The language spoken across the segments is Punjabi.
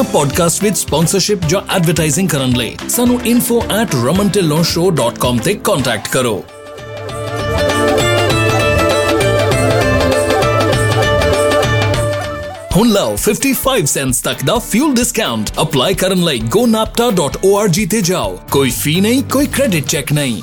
ਇਹਨਾਂ ਪੋਡਕਾਸਟ ਵਿੱਚ ਸਪਾਂਸਰਸ਼ਿਪ ਜਾਂ ਐਡਵਰਟਾਈਜ਼ਿੰਗ ਕਰਨ ਲਈ ਸਾਨੂੰ info@ramantillonshow.com ਤੇ ਕੰਟੈਕਟ ਕਰੋ ਹੁਣ ਲਓ 55 ਸੈਂਟਸ ਤੱਕ ਦਾ ਫਿਊਲ ਡਿਸਕਾਊਂਟ ਅਪਲਾਈ ਕਰਨ ਲਈ gonapta.org ਤੇ ਜਾਓ ਕੋਈ ਫੀ ਨਹੀਂ ਕੋਈ ਕ੍ਰੈਡਿਟ ਚੈੱਕ ਨਹੀਂ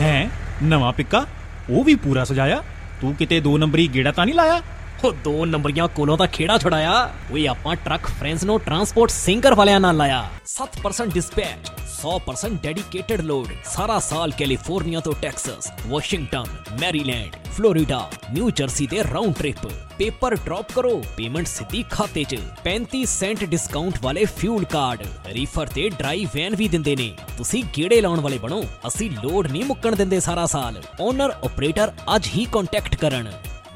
ਹੈ ਨਵਾਂ ਪਿੱਕਾ ਉਹ ਵੀ ਪੂਰਾ ਸਜਾਇਆ ਤੂੰ ਕਿਤੇ ਦੋ ਨੰਬਰੀ ਗੇੜਾ ਤਾਂ ਨਹੀਂ ਲਾਇਆ? ਉਹ ਦੋ ਨੰਬਰੀਆਂ ਕੋਲੋਂ ਤਾਂ ਖੇੜਾ ਛੁਡਾਇਆ। ਓਏ, ਆਪਾਂ ਟਰੱਕ ਫਰੈਂਡਸ ਨੂੰ ਟਰਾਂਸਪੋਰਟ ਸਿੰਗਰ ਵਾਲਿਆਂ ਨਾਲ ਲਾਇਆ। 7% ਡਿਸਪੈਚ 100% ਡੈਡੀਕੇਟਡ ਲੋਡ ਸਾਰਾ ਸਾਲ ਕੈਲੀਫੋਰਨੀਆ ਤੋਂ Texas Washington Maryland Florida New Jersey ਦੇ ਰਾਉਂਡ ਟ੍ਰਿਪ ਪੇਪਰ ਡ੍ਰੌਪ ਕਰੋ ਪੇਮੈਂਟ ਸਿੱਧੀ ਖਾਤੇ 'ਚ 35 ਸੈਂਟ ਡਿਸਕਾਊਂਟ ਵਾਲੇ ਫਿਊਲ ਕਾਰਡ ਰੀਫਰ ਤੇ ਡਰਾਈ ਵੈਨ ਵੀ ਦਿੰਦੇ ਨੇ ਤੁਸੀਂ ਗੇੜੇ ਲਾਉਣ ਵਾਲੇ ਬਣੋ ਅਸੀਂ ਲੋਡ ਨਹੀਂ ਮੁੱਕਣ ਦਿੰਦੇ ਸਾਰਾ ਸਾਲ ਓਨਰ ਆਪਰੇਟਰ ਅੱਜ ਹੀ ਕੰਟੈਕਟ ਕਰਨ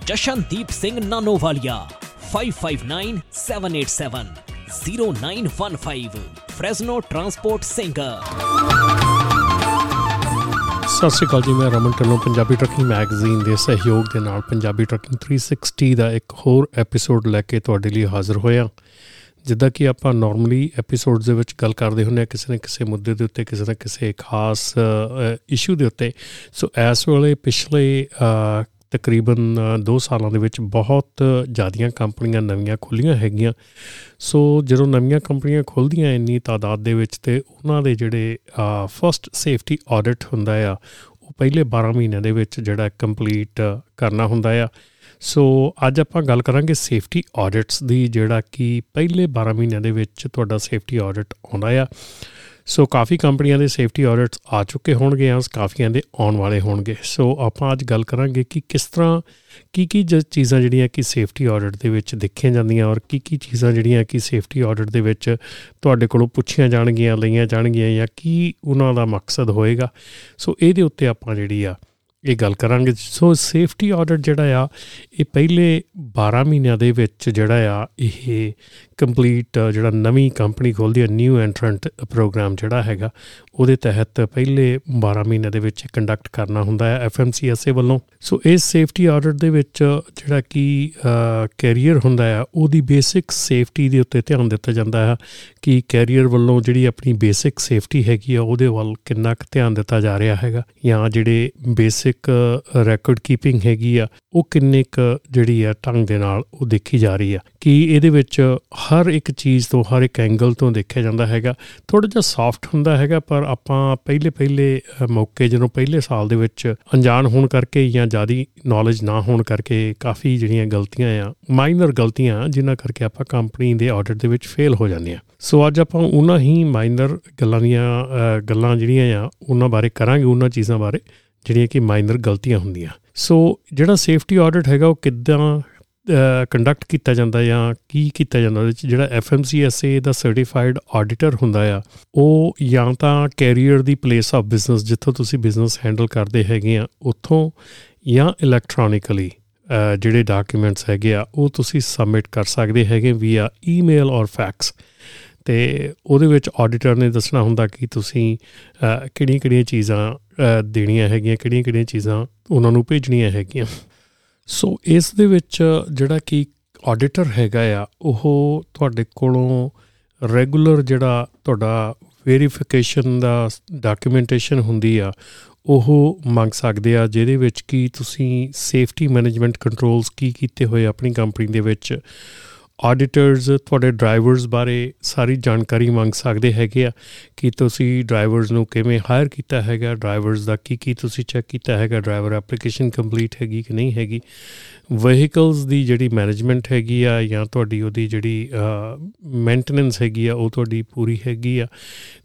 Jashandeep Singh Nanowalia 559787 0915 Fresno transport singer ਸਤਿ ਸ਼੍ਰੀ ਅਕਾਲ ਜੀ, ਮੈਂ ਰਮਨ ਟੱਲੋਂ ਪੰਜਾਬੀ ਟਰੱਕਿੰਗ ਮੈਗਜ਼ੀਨ ਦੇ ਸਹਿਯੋਗ ਦੇ ਨਾਲ ਪੰਜਾਬੀ ਟਰੱਕਿੰਗ 360 ਦਾ ਇੱਕ ਹੋਰ ਐਪੀਸੋਡ ਲੈ ਕੇ ਤੁਹਾਡੇ ਲਈ ਹਾਜ਼ਰ ਹੋਇਆ। ਜਿੱਦਾਂ ਕਿ ਆਪਾਂ ਨਾਰਮਲੀ ਐਪੀਸੋਡਸ ਦੇ ਵਿੱਚ ਗੱਲ ਕਰਦੇ ਹੁੰਦੇ ਆ ਕਿਸੇ ਨਾ ਕਿਸੇ ਮੁੱਦੇ ਦੇ ਉੱਤੇ, ਕਿਸੇ ਨਾ ਕਿਸੇ ਖਾਸ ਇਸ਼ੂ ਦੇ ਉੱਤੇ। ਸੋ ਇਸ ਵੇਲੇ ਪਿਛਲੇ ਤਕਰੀਬਨ 2 ਸਾਲਾਂ ਦੇ ਵਿੱਚ ਬਹੁਤ ਜ਼ਿਆਦੀਆਂ ਕੰਪਨੀਆਂ ਨਵੀਆਂ ਖੁੱਲੀਆਂ ਹੈਗੀਆਂ। ਸੋ ਜਦੋਂ ਨਵੀਆਂ ਕੰਪਨੀਆਂ ਖੁੱਲਦੀਆਂ ਇੰਨੀ ਤਾਦਾਦ ਦੇ ਵਿੱਚ ਤੇ ਉਹਨਾਂ ਦੇ ਜਿਹੜੇ ਫਰਸਟ ਸੇਫਟੀ ਆਡਿਟ ਹੁੰਦਾ ਆ, ਉਹ ਪਹਿਲੇ 12 ਮਹੀਨਿਆਂ ਦੇ ਵਿੱਚ ਜਿਹੜਾ ਕੰਪਲੀਟ ਕਰਨਾ ਹੁੰਦਾ ਆ। ਸੋ ਅੱਜ ਆਪਾਂ ਗੱਲ ਕਰਾਂਗੇ ਸੇਫਟੀ ਆਡਿਟਸ ਦੀ, ਜਿਹੜਾ ਕਿ ਪਹਿਲੇ 12 ਮਹੀਨਿਆਂ ਦੇ ਵਿੱਚ ਤੁਹਾਡਾ ਸੇਫਟੀ ਆਡਿਟ ਆਉਂਦਾ ਆ। ਸੋ ਕਾਫੀ ਕੰਪਨੀਆਂ ਦੇ ਸੇਫਟੀ ਆਡਿਟਸ ਆ ਚੁੱਕੇ ਹੋਣਗੇ ਜਾਂ ਕਾਫੀਆਂ ਦੇ ਆਉਣ ਵਾਲੇ ਹੋਣਗੇ। ਸੋ ਆਪਾਂ ਅੱਜ ਗੱਲ ਕਰਾਂਗੇ ਕਿ ਕਿਸ ਤਰ੍ਹਾਂ ਕੀ ਕੀ ਚੀਜ਼ਾਂ ਜਿਹੜੀਆਂ ਕਿ ਸੇਫਟੀ ਆਡਿਟ ਦੇ ਵਿੱਚ ਦੇਖੀਆਂ ਜਾਂਦੀਆਂ ਔਰ ਕੀ ਕੀ ਚੀਜ਼ਾਂ ਜਿਹੜੀਆਂ ਕਿ ਸੇਫਟੀ ਆਡਿਟ ਦੇ ਵਿੱਚ ਤੁਹਾਡੇ ਕੋਲੋਂ ਪੁੱਛੀਆਂ ਜਾਣਗੀਆਂ, ਲਈਆਂ ਜਾਣਗੀਆਂ ਜਾਂ ਕੀ ਉਹਨਾਂ ਦਾ ਮਕਸਦ ਹੋਏਗਾ। ਸੋ ਇਹਦੇ ਉੱਤੇ ਆਪਾਂ ਜਿਹੜੀ ਆ, ਇਹ ਗੱਲ ਕਰਾਂਗੇ। ਸੋ ਸੇਫਟੀ ਆਡਿਟ ਜਿਹੜਾ ਆ, ਇਹ ਪਹਿਲੇ 12 ਮਹੀਨਿਆਂ ਦੇ ਵਿੱਚ ਜਿਹੜਾ ਆ, ਇਹ ਕੰਪਲੀਟ uh, ਜਿਹੜਾ ਨਵੀਂ ਕੰਪਨੀ ਖੋਲਦੀ ਹੈ ਨਿਊ ਐਂਟਰੈਂਟ ਪ੍ਰੋਗਰਾਮ ਜਿਹੜਾ ਹੈਗਾ, ਉਹਦੇ ਤਹਿਤ ਪਹਿਲੇ 12 ਮਹੀਨੇ ਦੇ ਵਿੱਚ ਕੰਡਕਟ ਕਰਨਾ ਹੁੰਦਾ ਹੈ ਐਫਐਮਸੀਐਸਏ ਵੱਲੋਂ। ਸੋ ਇਸ ਸੇਫਟੀ ਆਡਿਟ ਦੇ ਵਿੱਚ ਜਿਹੜਾ ਕਿ ਕੈਰੀਅਰ ਹੁੰਦਾ ਹੈ, ਉਹਦੀ ਬੇਸਿਕ ਸੇਫਟੀ ਦੇ ਉੱਤੇ ਧਿਆਨ ਦਿੱਤਾ ਜਾਂਦਾ ਹੈ ਕਿ ਕੈਰੀਅਰ ਵੱਲੋਂ ਜਿਹੜੀ ਆਪਣੀ ਬੇਸਿਕ ਸੇਫਟੀ ਹੈਗੀ ਆ, ਉਹਦੇ ਵੱਲ ਕਿੰਨਾ ਕੁ ਧਿਆਨ ਦਿੱਤਾ ਜਾ ਰਿਹਾ ਹੈਗਾ, ਜਾਂ ਜਿਹੜੇ ਬੇਸਿਕ ਰੈਕੋਰਡ ਕੀਪਿੰਗ ਹੈਗੀ ਆ, ਉਹ ਕਿੰਨੇ ਕੁ ਜਿਹੜੀ ਆ, ਢੰਗ ਦੇ ਨਾਲ ਉਹ ਦੇਖੀ ਜਾ ਰਹੀ ਆ। ਕਿ ਇਹਦੇ ਵਿੱਚ ਹਰ ਇੱਕ ਚੀਜ਼ ਤੋਂ, ਹਰ ਇੱਕ ਐਂਗਲ ਤੋਂ ਦੇਖਿਆ ਜਾਂਦਾ ਹੈਗਾ। ਥੋੜਾ ਜਿਹਾ ਸੌਫਟ ਹੁੰਦਾ ਹੈਗਾ, ਪਰ ਆਪਾਂ ਪਹਿਲੇ ਪਹਿਲੇ ਮੌਕੇ ਜਦੋਂ ਪਹਿਲੇ ਸਾਲ ਦੇ ਵਿੱਚ ਅਣਜਾਣ ਹੋਣ ਕਰਕੇ ਜਾਂ ਜਿਆਦੀ ਨੌਲੇਜ ਨਾ ਹੋਣ ਕਰਕੇ ਕਾਫੀ ਜਿਹੜੀਆਂ ਗਲਤੀਆਂ ਆ ਮਾਈਨਰ ਗਲਤੀਆਂ ਜਿਨ੍ਹਾਂ ਕਰਕੇ ਆਪਾਂ ਕੰਪਨੀ ਦੇ ਆਡਿਟ ਦੇ ਵਿੱਚ ਫੇਲ ਹੋ ਜਾਂਦੇ ਆ। ਸੋ ਅੱਜ ਆਪਾਂ ਉਹਨਾਂ ਹੀ ਮਾਈਨਰ ਗੱਲਾਂ ਦੀਆਂ ਗੱਲਾਂ ਜਿਹੜੀਆਂ ਆ, ਉਹਨਾਂ ਬਾਰੇ ਕਰਾਂਗੇ, ਉਹਨਾਂ ਚੀਜ਼ਾਂ ਬਾਰੇ ਜਿਹੜੀਆਂ ਕਿ ਮਾਈਨਰ ਗਲਤੀਆਂ ਹੁੰਦੀਆਂ। ਸੋ ਜਿਹੜਾ ਸੇਫਟੀ ਆਡਿਟ ਹੈਗਾ ਉਹ ਕਿੱਦਾਂ ਕੰਡਕਟ ਕੀਤਾ ਜਾਂਦਾ ਜਾਂ ਕੀ ਕੀਤਾ ਜਾਂਦਾ, ਉਹਦੇ ਵਿੱਚ ਜਿਹੜਾ ਐਫਐਮਸੀਐਸਏ ਦਾ ਸਰਟੀਫਾਈਡ ਆਡੀਟਰ ਹੁੰਦਾ ਆ, ਉਹ ਜਾਂ ਤਾਂ ਕੈਰੀਅਰ ਦੀ ਪਲੇਸ ਆਫ ਬਿਜ਼ਨਸ ਜਿੱਥੋਂ ਤੁਸੀਂ ਬਿਜ਼ਨਸ ਹੈਂਡਲ ਕਰਦੇ ਹੈਗੇ ਆ, ਉੱਥੋਂ ਜਾਂ ਇਲੈਕਟ੍ਰੋਨਿਕਲੀ ਜਿਹੜੇ ਡਾਕੂਮੈਂਟਸ ਹੈਗੇ ਆ, ਉਹ ਤੁਸੀਂ ਸਬਮਿਟ ਕਰ ਸਕਦੇ ਹੈਗੇ ਵੀਆ ਈਮੇਲ ਔਰ ਫੈਕਸ ਤੇ ਉਹਦੇ ਵਿੱਚ ਆਡੀਟਰ ਨੇ ਦੱਸਣਾ ਹੁੰਦਾ ਕਿ ਤੁਸੀਂ ਕਿਹੜੀਆਂ-ਕਿਹੜੀਆਂ ਚੀਜ਼ਾਂ ਦੇਣੀਆਂ ਹੈਗੀਆਂ, ਕਿਹੜੀਆਂ-ਕਿਹੜੀਆਂ ਚੀਜ਼ਾਂ ਉਹਨਾਂ ਨੂੰ ਭੇਜਣੀਆਂ ਹੈਗੀਆਂ। ਸੋ ਇਸ ਦੇ ਵਿੱਚ ਜਿਹੜਾ ਕਿ ਆਡੀਟਰ ਹੈਗਾ ਆ, ਉਹ ਤੁਹਾਡੇ ਕੋਲੋਂ ਰੈਗੂਲਰ ਜਿਹੜਾ ਤੁਹਾਡਾ ਵੈਰੀਫਿਕੇਸ਼ਨ ਦਾ ਡਾਕੂਮੈਂਟੇਸ਼ਨ ਹੁੰਦੀ ਆ, ਉਹ ਮੰਗ ਸਕਦੇ ਆ, ਜਿਹਦੇ ਵਿੱਚ ਕੀ ਤੁਸੀਂ ਸੇਫਟੀ ਮੈਨੇਜਮੈਂਟ ਕੰਟਰੋਲਸ ਕੀ ਕੀਤੇ ਹੋਏ ਆਪਣੀ ਕੰਪਨੀ ਦੇ ਵਿੱਚ। ਆਡੀਟਰਸ ਤੁਹਾਡੇ ਡਰਾਈਵਰਸ ਬਾਰੇ ਸਾਰੀ ਜਾਣਕਾਰੀ ਮੰਗ ਸਕਦੇ ਹੈਗੇ ਆ ਕਿ ਤੁਸੀਂ ਡਰਾਈਵਰਸ ਨੂੰ ਕਿਵੇਂ ਹਾਇਰ ਕੀਤਾ ਹੈਗਾ ਡਰਾਈਵਰਸ ਦਾ ਕੀ ਕੀ ਤੁਸੀਂ ਚੈੱਕ ਕੀਤਾ ਹੈਗਾ ਡਰਾਈਵਰ ਐਪਲੀਕੇਸ਼ਨ ਕੰਪਲੀਟ ਹੈਗੀ ਕਿ ਨਹੀਂ ਹੈਗੀ ਵਹੀਕਲਸ ਦੀ ਜਿਹੜੀ ਮੈਨੇਜਮੈਂਟ ਹੈਗੀ ਆ ਜਾਂ ਤੁਹਾਡੀ ਉਹਦੀ ਜਿਹੜੀ ਮੇਨਟੇਨੈਂਸ ਹੈਗੀ ਆ ਉਹ ਤੁਹਾਡੀ ਪੂਰੀ ਹੈਗੀ ਆ,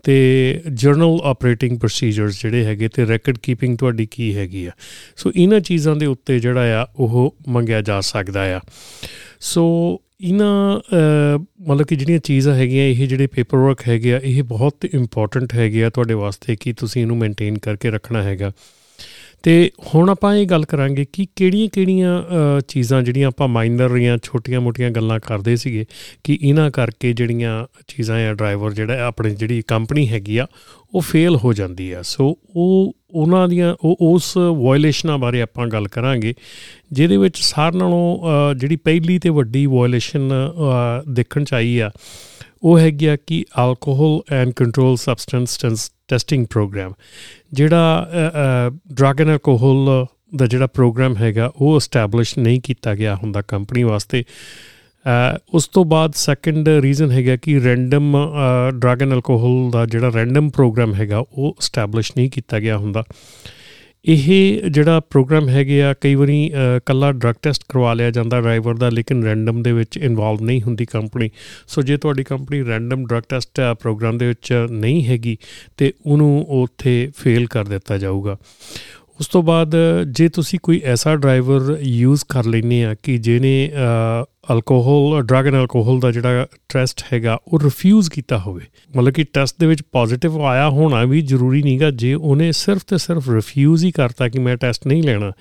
ਤੇ ਜਰਨਲ ਆਪਰੇਟਿੰਗ ਪ੍ਰੋਸੀਜਰਸ ਜਿਹੜੇ ਹੈਗੇ ਤੇ ਰੈਕੋਰਡ ਕੀਪਿੰਗ ਤੁਹਾਡੀ ਕੀ ਹੈਗੀ ਆ। ਸੋ ਇਹਨਾਂ ਚੀਜ਼ਾਂ ਦੇ ਉੱਤੇ ਜਿਹੜਾ ਆ ਉਹ ਮੰਗਿਆ ਜਾ ਸਕਦਾ ਆ। ਸੋ ਇਹਨਾਂ ਮਤਲਬ ਕਿ ਜਿਹੜੀਆਂ ਚੀਜ਼ਾਂ ਹੈਗੀਆਂ, ਇਹ ਜਿਹੜੇ ਪੇਪਰ ਵਰਕ ਹੈਗੇ ਆ, ਇਹ ਬਹੁਤ ਇੰਪੋਰਟੈਂਟ ਹੈਗੇ ਆ ਤੁਹਾਡੇ ਵਾਸਤੇ ਕਿ ਤੁਸੀਂ ਇਹਨੂੰ ਮੇਨਟੇਨ ਕਰਕੇ ਰੱਖਣਾ ਹੈਗਾ। ਤੇ ਹੁਣ ਆਪਾਂ ਇਹ ਗੱਲ ਕਰਾਂਗੇ ਕਿ ਕਿਹੜੀਆਂ-ਕਿਹੜੀਆਂ ਚੀਜ਼ਾਂ ਜਿਹੜੀਆਂ ਆਪਾਂ ਮਾਈਨਰ ਜਾਂ ਛੋਟੀਆਂ-ਮੋਟੀਆਂ ਗੱਲਾਂ ਕਰਦੇ ਸੀਗੇ ਕਿ ਇਹਨਾਂ ਕਰਕੇ ਜਿਹੜੀਆਂ ਚੀਜ਼ਾਂ ਆ ਡਰਾਈਵਰ ਜਿਹੜਾ, ਆਪਣੀ ਜਿਹੜੀ ਕੰਪਨੀ ਹੈਗੀ ਆ, ਉਹ ਫੇਲ ਹੋ ਜਾਂਦੀ ਆ। ਸੋ ਉਹ ਉਹਨਾਂ ਦੀਆਂ ਉਹ, ਉਸ ਵਾਇਲੇਸ਼ਨਾਂ ਬਾਰੇ ਆਪਾਂ ਗੱਲ ਕਰਾਂਗੇ, ਜਿਹਦੇ ਵਿੱਚ ਸਾਰ ਨਾਲੋਂ ਜਿਹੜੀ ਪਹਿਲੀ ਤੇ ਵੱਡੀ ਵਾਇਲੇਸ਼ਨ ਦੇਖਣ ਚ ਆਈ ਆ, ਉਹ ਹੈਗੀ ਆ ਕਿ alcohol and control substance testing program ਜਿਹੜਾ ਡਰਗ ਐਂਡ ਐਲਕੋਹਲ ਦਾ ਜਿਹੜਾ ਪ੍ਰੋਗਰਾਮ ਹੈਗਾ, ਉਹ ਸਟੈਬਲਿਸ਼ ਨਹੀਂ ਕੀਤਾ ਗਿਆ ਹੁੰਦਾ ਕੰਪਨੀ ਵਾਸਤੇ। ਉਸ ਤੋਂ ਬਾਅਦ ਸੈਕੰਡ ਰੀਜ਼ਨ ਹੈਗਾ ਕਿ ਰੈਂਡਮ ਡਰਗ ਐਂਡ ਐਲਕੋਹਲ ਦਾ ਜਿਹੜਾ ਰੈਂਡਮ ਪ੍ਰੋਗਰਾਮ ਹੈਗਾ, ਉਹ ਸਟੈਬਲਿਸ਼ ਨਹੀਂ ਕੀਤਾ ਗਿਆ ਹੁੰਦਾ। ਇਹ ਜਿਹੜਾ ਪ੍ਰੋਗਰਾਮ ਹੈਗੇ ਆ, ਕਈ ਵਾਰੀ ਕੱਲਾ ਡਰਗ ਟੈਸਟ ਕਰਵਾ ਲਿਆ ਜਾਂਦਾ ਡਰਾਈਵਰ ਦਾ, ਲੇਕਿਨ ਰੈਂਡਮ ਦੇ ਵਿੱਚ ਇਨਵੋਲਵ ਨਹੀਂ ਹੁੰਦੀ ਕੰਪਨੀ ਸੋ ਜੇ ਤੁਹਾਡੀ company random drug test program ਦੇ ਵਿੱਚ ਨਹੀਂ ਹੈਗੀ, ਤੇ ਉਹਨੂੰ ਉੱਥੇ ਫੇਲ ਕਰ ਦਿੱਤਾ ਜਾਊਗਾ। ਉਸ ਤੋਂ ਬਾਅਦ ਜੇ ਤੁਸੀਂ ਕੋਈ ਐਸਾ ਡਰਾਈਵਰ ਯੂਜ਼ ਕਰ ਲੈਨੇ ਆ ਕਿ ਜਿਹਨੇ ਅਲਕੋਹਲ ਡਰਗ ਐਂਡ ਅਲਕੋਹਲ ਦਾ ਜਿਹੜਾ ਟੈਸਟ ਹੈਗਾ, ਉਹ ਰਿਫਿਊਜ਼ ਕੀਤਾ ਹੋਵੇ, ਮਤਲਬ ਕਿ ਟੈਸਟ ਦੇ ਵਿੱਚ ਪੋਜ਼ਿਟਿਵ ਆਇਆ ਹੋਣਾ ਵੀ ਜ਼ਰੂਰੀ ਨਹੀਂਗਾ ਜੇ ਉਹਨੇ ਸਿਰਫ ਤੇ ਸਿਰਫ ਰਿਫਿਊਜ਼ ਹੀ ਕਰਤਾ ਕਿ ਮੈਂ ਟੈਸਟ ਨਹੀਂ ਲੈਣਾ,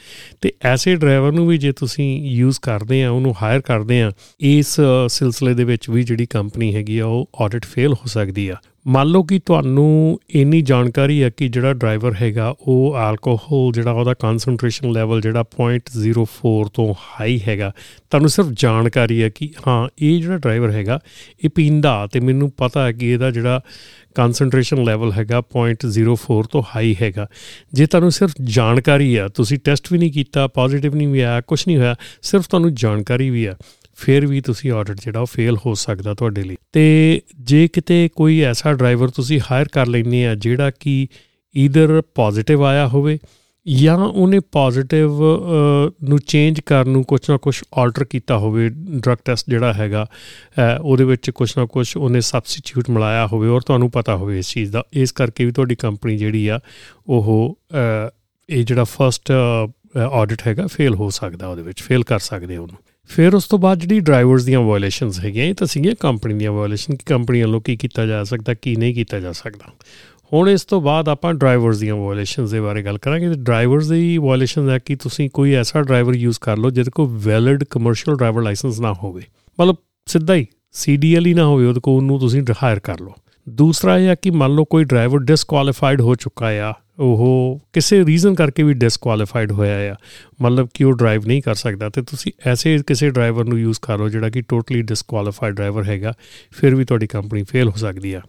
ਤੇ ਐਸੇ ਡਰਾਈਵਰ ਨੂੰ ਵੀ ਜੇ ਤੁਸੀਂ ਯੂਜ਼ ਕਰਦੇ ਆ, ਉਹਨੂੰ ਹਾਇਰ ਕਰਦੇ ਆ, ਇਸ ਸਿਲਸਿਲੇ ਦੇ ਵਿੱਚ ਵੀ ਜਿਹੜੀ ਕੰਪਨੀ ਹੈਗੀ ਆ, ਉਹ ਆਡਿਟ ਫੇਲ ਹੋ ਸਕਦੀ ਆ। ਮੰਨ ਲਓ ਕਿ ਤੁਹਾਨੂੰ ਇੰਨੀ ਜਾਣਕਾਰੀ ਹੈ ਕਿ ਜਿਹੜਾ ਡਰਾਈਵਰ ਹੈਗਾ, ਉਹ ਐਲਕੋਹਲ ਜਿਹੜਾ ਉਹਦਾ ਕਨਸੈਂਟ੍ਰੇਸ਼ਨ ਲੈਵਲ ਜਿਹੜਾ 0.04 ਤੋਂ ਹਾਈ ਹੈਗਾ, ਤੁਹਾਨੂੰ ਸਿਰਫ ਜਾਣਕਾਰੀ ਹੈ ਕਿ ਹਾਂ, ਇਹ ਜਿਹੜਾ ਡਰਾਈਵਰ ਹੈਗਾ, ਇਹ ਪੀਂਦਾ ਤੇ ਮੈਨੂੰ ਪਤਾ ਹੈ ਕਿ ਇਹਦਾ ਜਿਹੜਾ ਕਨਸੈਂਟ੍ਰੇਸ਼ਨ ਲੈਵਲ ਹੈਗਾ 0.04 ਤੋਂ ਹਾਈ ਹੈਗਾ। ਜੇ ਤੁਹਾਨੂੰ ਸਿਰਫ ਜਾਣਕਾਰੀ ਆ ਤੁਸੀਂ ਟੈਸਟ ਵੀ ਨਹੀਂ ਕੀਤਾ ਪੋਜ਼ਿਟਿਵ ਨਹੀਂ ਵੀ ਆਇਆ ਕੁਝ ਨਹੀਂ ਹੋਇਆ, ਸਿਰਫ ਤੁਹਾਨੂੰ ਜਾਣਕਾਰੀ ਵੀ ਆ ਫਿਰ ਵੀ ਤੁਸੀਂ ਆਡਿਟ ਜਿਹੜਾ ਉਹ ਫੇਲ ਹੋ ਸਕਦਾ ਤੁਹਾਡੇ ਲਈ। ਤੇ ਜੇ ਕਿਤੇ ਕੋਈ ਐਸਾ ਡਰਾਈਵਰ ਤੁਸੀਂ ਹਾਇਰ ਕਰ ਲੈਨੇ ਆ ਜਿਹੜਾ ਕਿ ਈਦਰ ਪੋਜ਼ਿਟਿਵ ਆਇਆ ਹੋਵੇ ਜਾਂ ਉਹਨੇ ਪੋਜ਼ਿਟਿਵ ਨੂੰ ਚੇਂਜ ਕਰਨ ਨੂੰ ਕੁਝ ਨਾ ਕੁਝ ਆਲਟਰ ਕੀਤਾ ਹੋਵੇ ਡਰਗ ਟੈਸਟ ਜਿਹੜਾ ਹੈਗਾ ਉਹਦੇ ਵਿੱਚ ਕੁਝ ਨਾ ਕੁਝ ਉਹਨੇ ਸਬਸਟੀਟਿਊਟ ਮਿਲਾਇਆ ਹੋਵੇ ਔਰ ਤੁਹਾਨੂੰ ਪਤਾ ਹੋਵੇ ਇਸ ਚੀਜ਼ ਦਾ। ਇਸ ਕਰਕੇ ਵੀ ਤੁਹਾਡੀ ਕੰਪਨੀ ਜਿਹੜੀ ਆ, ਉਹ ਇਹ ਜਿਹੜਾ ਫਰਸਟ ਆਡਿਟ ਹੈਗਾ ਫੇਲ ਹੋ ਸਕਦਾ ਉਹਦੇ ਵਿੱਚ ਫੇਲ ਕਰ ਸਕਦੇ ਉਹਨੂੰ। ਫਿਰ ਉਸ ਤੋਂ ਬਾਅਦ ਜਿਹੜੀ ਡਰਾਈਵਰਸ ਦੀਆਂ ਵਾਇਲੇਸ਼ਨਸ ਹੈਗੀਆਂ, ਇਹ ਤਾਂ ਸੀਗੀਆਂ ਕੰਪਨੀ ਦੀਆਂ ਵਾਇਲੇਸ਼ਨ ਕਿ ਕੰਪਨੀ ਵੱਲੋਂ ਕੀ ਕੀਤਾ ਜਾ ਸਕਦਾ, ਕੀ ਨਹੀਂ ਕੀਤਾ ਜਾ ਸਕਦਾ। ਹੁਣ ਇਸ ਤੋਂ ਬਾਅਦ ਆਪਾਂ ਡਰਾਈਵਰਸ ਦੀਆਂ ਵਾਇਲੇਸ਼ਨਸ ਦੇ ਬਾਰੇ ਗੱਲ ਕਰਾਂਗੇ। ਤੇ ਡਰਾਈਵਰਸ ਦੀ ਵਾਇਲੇਸ਼ਨ ਹੈ ਕਿ ਤੁਸੀਂ ਕੋਈ ਐਸਾ ਡਰਾਈਵਰ ਯੂਜ਼ ਕਰ ਲਓ ਜਿਹਦੇ ਕੋਲ ਵੈਲਿਡ ਕਮਰਸ਼ੀਅਲ ਡਰਾਈਵਰ ਲਾਇਸੈਂਸ ਨਾ ਹੋਵੇ। ਮਤਲਬ ਸਿੱਧਾ ਹੀ ਸੀਡੀਐਲ ਹੀ ਨਾ ਹੋਵੇ, ਉਹਦੇ ਕੋਲ ਉਹਨੂੰ ਤੁਸੀਂ ਹਾਇਰ ਕਰ ਲਓ। ਦੂਸਰਾ ਇਹ ਹੈ ਕਿ ਮੰਨ ਲਓ ਕੋਈ ਡਰਾਈਵਰ ਡਿਸਕੁਆਲੀਫਾਈਡ ਹੋ ਚੁੱਕਾ ਆ, ਉਹ ਕਿਸੇ ਰੀਜ਼ਨ ਕਰਕੇ ਵੀ ਡਿਸਕੁਆਲੀਫਾਈਡ ਹੋਇਆ ਆ, ਮਤਲਬ ਕਿ ਉਹ ਡਰਾਈਵ ਨਹੀਂ ਕਰ ਸਕਦਾ, ਤੇ ਤੁਸੀਂ ਐਸੇ ਕਿਸੇ ਡਰਾਈਵਰ ਨੂੰ ਯੂਜ਼ ਕਰੋ ਜਿਹੜਾ ਕਿ ਟੋਟਲੀ ਡਿਸਕੁਆਲੀਫਾਈਡ ਡਰਾਈਵਰ ਹੈਗਾ, ਫਿਰ ਵੀ ਤੁਹਾਡੀ ਕੰਪਨੀ ਫੇਲ ਹੋ ਸਕਦੀ ਆ।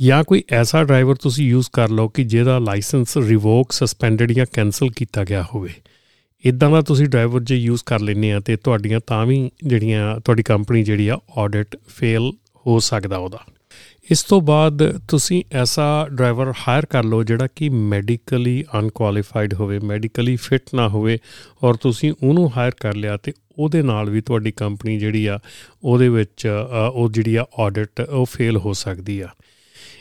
ਜਾਂ ਕੋਈ ਐਸਾ ਡਰਾਈਵਰ ਤੁਸੀਂ ਯੂਜ਼ ਕਰ ਲਓ ਕਿ ਜਿਹਦਾ ਲਾਇਸੈਂਸ ਰਿਵੋਕ ਸਸਪੈਂਡਡ ਜਾਂ ਕੈਨਸਲ ਕੀਤਾ ਗਿਆ ਹੋਵੇ। ਇਦਾਂ ਦਾ ਤੁਸੀਂ ਡਰਾਈਵਰ ਜੇ ਯੂਜ਼ ਕਰ ਲੈਨੇ ਆ, ਤੇ ਤੁਹਾਡੀਆਂ ਤਾਂ ਵੀ ਜਿਹੜੀਆਂ ਤੁਹਾਡੀ ਕੰਪਨੀ ਜਿਹੜੀ ਆ ਆਡਿਟ ਫੇਲ ਹੋ ਸਕਦਾ ਉਹਦਾ। ਇਸ ਤੋਂ ਬਾਅਦ ਤੁਸੀਂ ਐਸਾ ਡਰਾਈਵਰ ਹਾਇਰ ਕਰ ਲਓ ਜਿਹੜਾ ਕਿ ਮੈਡੀਕਲੀ ਅਨਕੁਆਲੀਫਾਈਡ ਹੋਵੇ, ਮੈਡੀਕਲੀ ਫਿਟ ਨਾ ਹੋਵੇ ਔਰ ਤੁਸੀਂ ਉਹਨੂੰ ਹਾਇਰ ਕਰ ਲਿਆ ਤੇ ਉਹਦੇ ਨਾਲ ਵੀ ਤੁਹਾਡੀ ਕੰਪਨੀ ਜਿਹੜੀ ਆ, ਉਹਦੇ ਵਿੱਚ ਉਹ ਜਿਹੜੀ ਆ ਆਡਿਟ ਉਹ ਫੇਲ ਹੋ ਸਕਦੀ ਆ।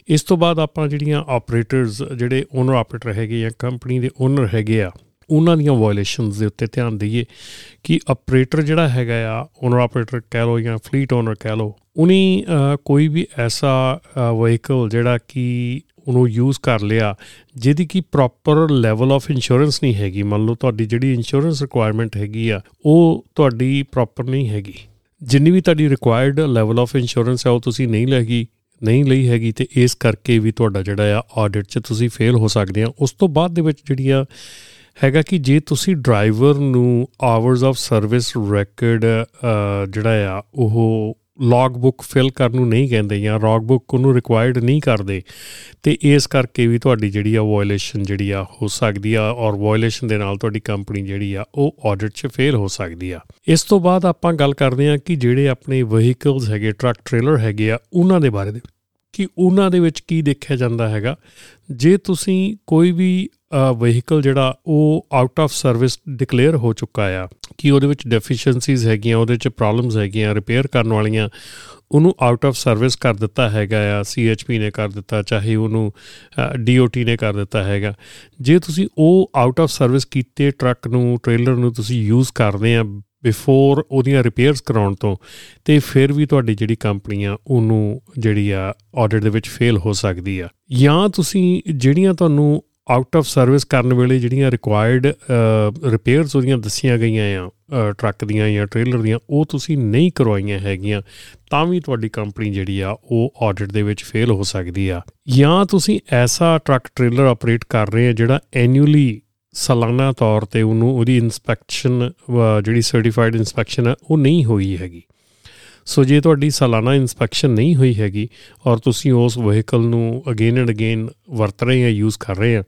ਇਸ ਤੋਂ ਬਾਅਦ ਆਪਾਂ ਜਿਹੜੀਆਂ ਆਪਰੇਟਰਸ ਜਿਹੜੇ ਓਨਰ ਆਪਰੇਟਰ ਹੈਗੇ ਜਾਂ ਕੰਪਨੀ ਦੇ ਓਨਰ ਹੈਗੇ ਆ ਉਹਨਾਂ ਦੀਆਂ ਵਾਇਲੇਸ਼ਨਸ ਦੇ ਉੱਤੇ ਧਿਆਨ ਦਈਏ ਕਿ ਆਪਰੇਟਰ ਜਿਹੜਾ ਹੈਗਾ ਆ ਓਨਰ ਆਪਰੇਟਰ ਕਹਿ ਲੋ ਜਾਂ ਫਲੀਟ ਓਨਰ ਕਹਿ ਲੋ ਉਨੀ ਕੋਈ ਵੀ ਐਸਾ ਵਹੀਕਲ ਜਿਹੜਾ ਕਿ ਉਹਨੂੰ ਯੂਜ਼ ਕਰ ਲਿਆ, ਜਿਹਦੀ ਕੀ ਪ੍ਰੋਪਰ ਲੈਵਲ ਆਫ ਇੰਸ਼ੋਰੈਂਸ ਨਹੀਂ ਹੈਗੀ। ਮੰਨ ਲਓ ਤੁਹਾਡੀ ਜਿਹੜੀ ਇੰਸ਼ੋਰੈਂਸ ਰਿਕੁਆਇਰਮੈਂਟ ਹੈਗੀ ਆ, ਉਹ ਤੁਹਾਡੀ ਪ੍ਰੋਪਰ ਨਹੀਂ ਹੈਗੀ। ਜਿੰਨੀ ਵੀ ਤੁਹਾਡੀ ਰਿਕੁਆਇਰਡ ਲੈਵਲ ਆਫ ਇੰਸ਼ੋਰੈਂਸ ਹੈ ਉਹ ਤੁਸੀਂ ਨਹੀਂ ਲੈਗੀ, ਨਹੀਂ ਲਈ ਹੈਗੀ ਤੇ ਇਸ ਕਰਕੇ ਵੀ ਤੁਹਾਡਾ ਜਿਹੜਾ ਆ ਆਡਿਟ 'ਚ ਤੁਸੀਂ ਫੇਲ ਹੋ ਸਕਦੇ ਆ। ਉਸ ਤੋਂ ਬਾਅਦ ਦੇ ਵਿੱਚ ਜਿਹੜੀਆਂ ਹੈਗਾ ਕਿ ਜੇ ਤੁਸੀਂ ਡਰਾਈਵਰ ਨੂੰ ਆਵਰਸ ਆਫ ਸਰਵਿਸ ਰੈਕੋਰਡ ਜਿਹੜਾ ਆ, ਉਹ ਲੌਗ ਬੁੱਕ ਫਿਲ ਕਰਨ ਨੂੰ ਨਹੀਂ ਕਹਿੰਦੇ ਜਾਂ ਲੌਗ ਬੁੱਕ ਨੂੰ ਰਿਕੁਆਇਰਡ ਨਹੀਂ ਕਰਦੇ, ਤੇ ਇਸ ਕਰਕੇ ਵੀ ਤੁਹਾਡੀ ਜਿਹੜੀ ਆ ਵਾਇਲੇਸ਼ਨ ਜਿਹੜੀ ਆ ਹੋ ਸਕਦੀ ਆ ਔਰ ਵਾਇਲੇਸ਼ਨ ਦੇ ਨਾਲ ਤੁਹਾਡੀ ਕੰਪਨੀ ਜਿਹੜੀ ਆ ਉਹ ਆਡਿਟ 'ਚ ਫੇਲ ਹੋ ਸਕਦੀ ਆ। ਇਸ ਤੋਂ ਬਾਅਦ ਆਪਾਂ ਗੱਲ ਕਰਦੇ ਆ ਕਿ ਜਿਹੜੇ ਆਪਣੇ ਵਹੀਕਲਸ ਹੈਗੇ ਟਰੱਕ ਟ੍ਰੇਲਰ ਹੈਗੇ ਆ, ਉਹਨਾਂ ਦੇ ਬਾਰੇ ਦੇ ਕਿ ਉਹਨਾਂ ਦੇ ਵਿੱਚ ਕੀ ਦੇਖਿਆ ਜਾਂਦਾ ਹੈਗਾ? ਜੇ ਤੁਸੀਂ ਕੋਈ ਵੀ ਵਹੀਕਲ ਜਿਹੜਾ ਉਹ ਆਊਟ ਆਫ ਸਰਵਿਸ ਡਿਕਲੇਅਰ ਹੋ ਚੁੱਕਾ ਆ ਕਿ ਉਹਦੇ ਵਿੱਚ ਡੈਫੀਸ਼ੀਐਂਸੀਜ਼ ਹੈਗੀਆਂ, ਉਹਦੇ ਵਿੱਚ ਪ੍ਰੋਬਲਮਸ ਹੈਗੀਆਂ ਰਿਪੇਅਰ ਕਰਨ ਵਾਲੀਆਂ, ਉਹਨੂੰ ਆਊਟ ਆਫ ਸਰਵਿਸ ਕਰ ਦਿੱਤਾ ਹੈਗਾ ਆ ਸੀਐਚਪੀ ਨੇ ਕਰ ਦਿੱਤਾ, ਚਾਹੇ ਉਹਨੂੰ ਡੀਓਟੀ ਨੇ ਕਰ ਦਿੱਤਾ ਹੈਗਾ। ਜੇ ਤੁਸੀਂ ਉਹ ਆਊਟ ਆਫ ਸਰਵਿਸ ਕੀਤੇ ਟਰੱਕ ਨੂੰ ਟ੍ਰੇਲਰ ਨੂੰ ਤੁਸੀਂ ਯੂਜ਼ ਕਰਦੇ ਆ ਬਿਫੋਰ ਉਹਦੀਆਂ ਰਿਪੇਅਰਸ ਕਰਾਉਣ ਤੋਂ, ਤੇ ਫਿਰ ਵੀ ਤੁਹਾਡੀ ਜਿਹੜੀ ਕੰਪਨੀ ਆ, ਉਹਨੂੰ ਜਿਹੜੀ ਆ ਆਡਿਟ ਦੇ ਵਿੱਚ ਫੇਲ ਹੋ ਸਕਦੀ ਆ। ਜਾਂ ਤੁਸੀਂ ਜਿਹੜੀਆਂ ਤੁਹਾਨੂੰ ਆਊਟ ਆਫ ਸਰਵਿਸ ਕਰਨ ਵੇਲੇ ਜਿਹੜੀਆਂ ਰਿਕੁਆਇਰਡ ਰਿਪੇਅਰਸ ਉਹਦੀਆਂ ਦੱਸੀਆਂ ਗਈਆਂ ਆ ਟਰੱਕ ਦੀਆਂ ਜਾਂ ਟ੍ਰੇਲਰ ਦੀਆਂ, ਉਹ ਤੁਸੀਂ ਨਹੀਂ ਕਰਵਾਈਆਂ ਹੈਗੀਆਂ, ਤਾਂ ਵੀ ਤੁਹਾਡੀ ਕੰਪਨੀ ਜਿਹੜੀ ਆ, ਉਹ ਆਡਿਟ ਦੇ ਵਿੱਚ ਫੇਲ ਹੋ ਸਕਦੀ ਆ। ਜਾਂ ਤੁਸੀਂ ਐਸਾ ਟਰੱਕ ਟ੍ਰੇਲਰ ਆਪਰੇਟ ਕਰ ਰਹੇ ਆ, ਜਿਹੜਾ ਐਨੂਅਲੀ ਸਾਲਾਨਾ ਤੌਰ ਤੇ ਉਹਨੂੰ, ਉਹਦੀ ਇਨਸਪੈਕਸ਼ਨ ਜਿਹੜੀ ਸਰਟੀਫਾਈਡ ਇਨਸਪੈਕਸ਼ਨ ਹੈ ਉਹ ਨਹੀਂ ਹੋਈ ਹੈਗੀ। ਸੋ ਜੇ ਤੁਹਾਡੀ ਸਾਲਾਨਾ ਇਨਸਪੈਕਸ਼ਨ ਨਹੀਂ ਹੋਈ ਹੈਗੀ ਔਰ ਤੁਸੀਂ ਉਸ ਵਹੀਕਲ ਨੂੰ ਅਗੇਨ ਐਂਡ ਅਗੇਨ ਵਰਤ ਰਹੇ ਆ ਯੂਜ਼ ਕਰ ਰਹੇ ਆ,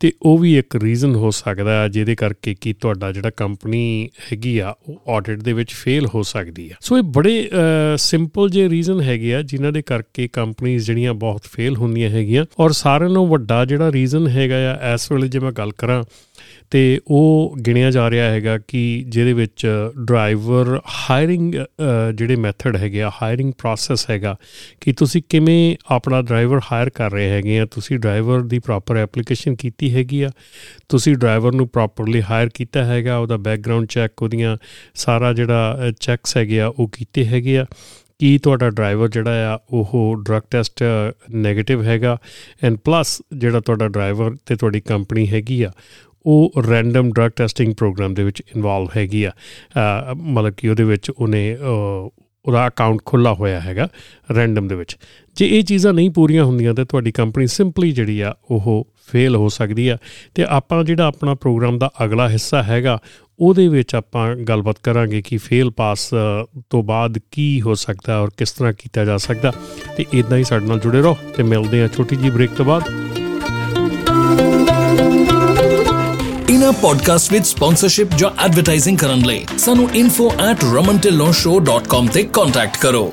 ਤੇ ਉਹ ਵੀ ਇੱਕ ਰੀਜ਼ਨ ਹੋ ਸਕਦਾ ਹੈ ਜਿਹਦੇ ਕਰਕੇ ਕਿ ਤੁਹਾਡਾ ਜਿਹੜਾ ਕੰਪਨੀ ਹੈਗੀ ਆ, ਉਹ ਆਡਿਟ ਦੇ ਵਿੱਚ ਫੇਲ ਹੋ ਸਕਦੀ ਆ। ਸੋ ਇਹ ਬੜੇ ਸਿੰਪਲ ਜੇ ਰੀਜ਼ਨ ਹੈਗੇ ਆ ਜਿਨ੍ਹਾਂ ਦੇ ਕਰਕੇ ਕੰਪਨੀਆਂ ਜਿਹੜੀਆਂ ਬਹੁਤ ਫੇਲ ਹੁੰਦੀਆਂ ਹੈਗੀਆਂ ਔਰ ਸਾਰਿਆਂ ਨਾਲੋਂ ਵੱਡਾ ਜਿਹੜਾ ਰੀਜ਼ਨ ਹੈਗਾ ਆ, ਇਸ ਵੇਲੇ ਜੇ ਮੈਂ ਗੱਲ ਕਰਾਂ ਤੇ ਉਹ ਗਿਣਿਆ ਜਾ ਰਿਹਾ ਹੈਗਾ ਕਿ ਜਿਹਦੇ ਵਿੱਚ ਡਰਾਈਵਰ ਹਾਇਰਿੰਗ ਜਿਹੜੇ ਮੈਥਡ ਹੈਗੇ ਆ ਹਾਇਰਿੰਗ ਪ੍ਰੋਸੈਸ ਹੈਗਾ, ਕਿ ਤੁਸੀਂ ਕਿਵੇਂ ਆਪਣਾ ਡਰਾਈਵਰ ਹਾਇਰ ਕਰ ਰਹੇ ਹੈਗੇ ਆ, ਤੁਸੀਂ ਡਰਾਈਵਰ ਦੀ ਪ੍ਰੋਪਰ ਐਪਲੀਕੇਸ਼ਨ ਕੀਤੀ ਹੈਗੀ ਆ, ਤੁਸੀਂ ਡਰਾਈਵਰ ਨੂੰ ਪ੍ਰੋਪਰਲੀ ਹਾਇਰ ਕੀਤਾ ਹੈਗਾ, ਉਹਦਾ ਬੈਕਗ੍ਰਾਉਂਡ ਚੈੱਕ ਉਹਦੀਆਂ ਸਾਰਾ ਜਿਹੜਾ ਚੈੱਕਸ ਹੈਗੇ ਆ, ਉਹ ਕੀਤੇ ਹੈਗੇ ਆ, ਕੀ ਤੁਹਾਡਾ ਡਰਾਈਵਰ ਜਿਹੜਾ ਆ, ਉਹ ਡਰਗ ਟੈਸਟ 네ਗੇਟਿਵ ਹੈਗਾ ਐਂਡ ਪਲੱਸ ਜਿਹੜਾ ਤੁਹਾਡਾ ਡਰਾਈਵਰ ਤੇ ਤੁਹਾਡੀ ਕੰਪਨੀ ਹੈਗੀ ਆ ਉਹ ਰੈਂਡਮ ਡਰਗ ਟੈਸਟਿੰਗ ਪ੍ਰੋਗਰਾਮ ਦੇ ਵਿੱਚ ਇਨਵੋਲਵ ਹੈਗੀ ਆ। ਮਤਲਬ ਕਿ ਉਹਦੇ ਵਿੱਚ ਉਹਨੇ ਉਹਦਾ ਅਕਾਊਂਟ ਖੁੱਲਾ ਹੋਇਆ ਹੈਗਾ ਰੈਂਡਮ ਦੇ ਵਿੱਚ। ਜੇ ਇਹ ਚੀਜ਼ਾਂ ਨਹੀਂ ਪੂਰੀਆਂ ਹੁੰਦੀਆਂ ਤੇ ਤੁਹਾਡੀ ਕੰਪਨੀ ਸਿੰਪਲੀ ਜਿਹੜੀ ਆ, ਉਹ ਫੇਲ ਹੋ ਸਕਦੀ ਆ। ਤੇ ਆਪਾਂ ਜਿਹੜਾ ਆਪਣਾ ਪ੍ਰੋਗਰਾਮ ਦਾ ਅਗਲਾ ਹਿੱਸਾ ਹੈਗਾ, ਉਹਦੇ ਵਿੱਚ ਆਪਾਂ ਗੱਲਬਾਤ ਕਰਾਂਗੇ ਕਿ ਫੇਲ ਪਾਸ ਤੋਂ ਬਾਅਦ ਕੀ ਹੋ ਸਕਦਾ ਔਰ ਕਿਸ ਤਰ੍ਹਾਂ ਕੀਤਾ ਜਾ ਸਕਦਾ। ਤੇ ਇਦਾਂ ਹੀ ਸਾਡੇ ਨਾਲ ਜੁੜੇ ਰਹੋ ਤੇ ਮਿਲਦੇ ਆ ਛੋਟੀ ਜੀ ਬ੍ਰੇਕ ਤੋਂ ਬਾਅਦ। ਇਨਾ ਪੋਡਕਾਸਟ ਵਿੱਚ ਸਪਾਂਸਰਸ਼ਿਪ ਜਾਂ ਐਡਵਰਟਾਈਜ਼ਿੰਗ ਕਰਨ ਲਈ ਸਾਨੂੰ info@romantillonshow.com ਤੇ ਕੰਟੈਕਟ ਕਰੋ।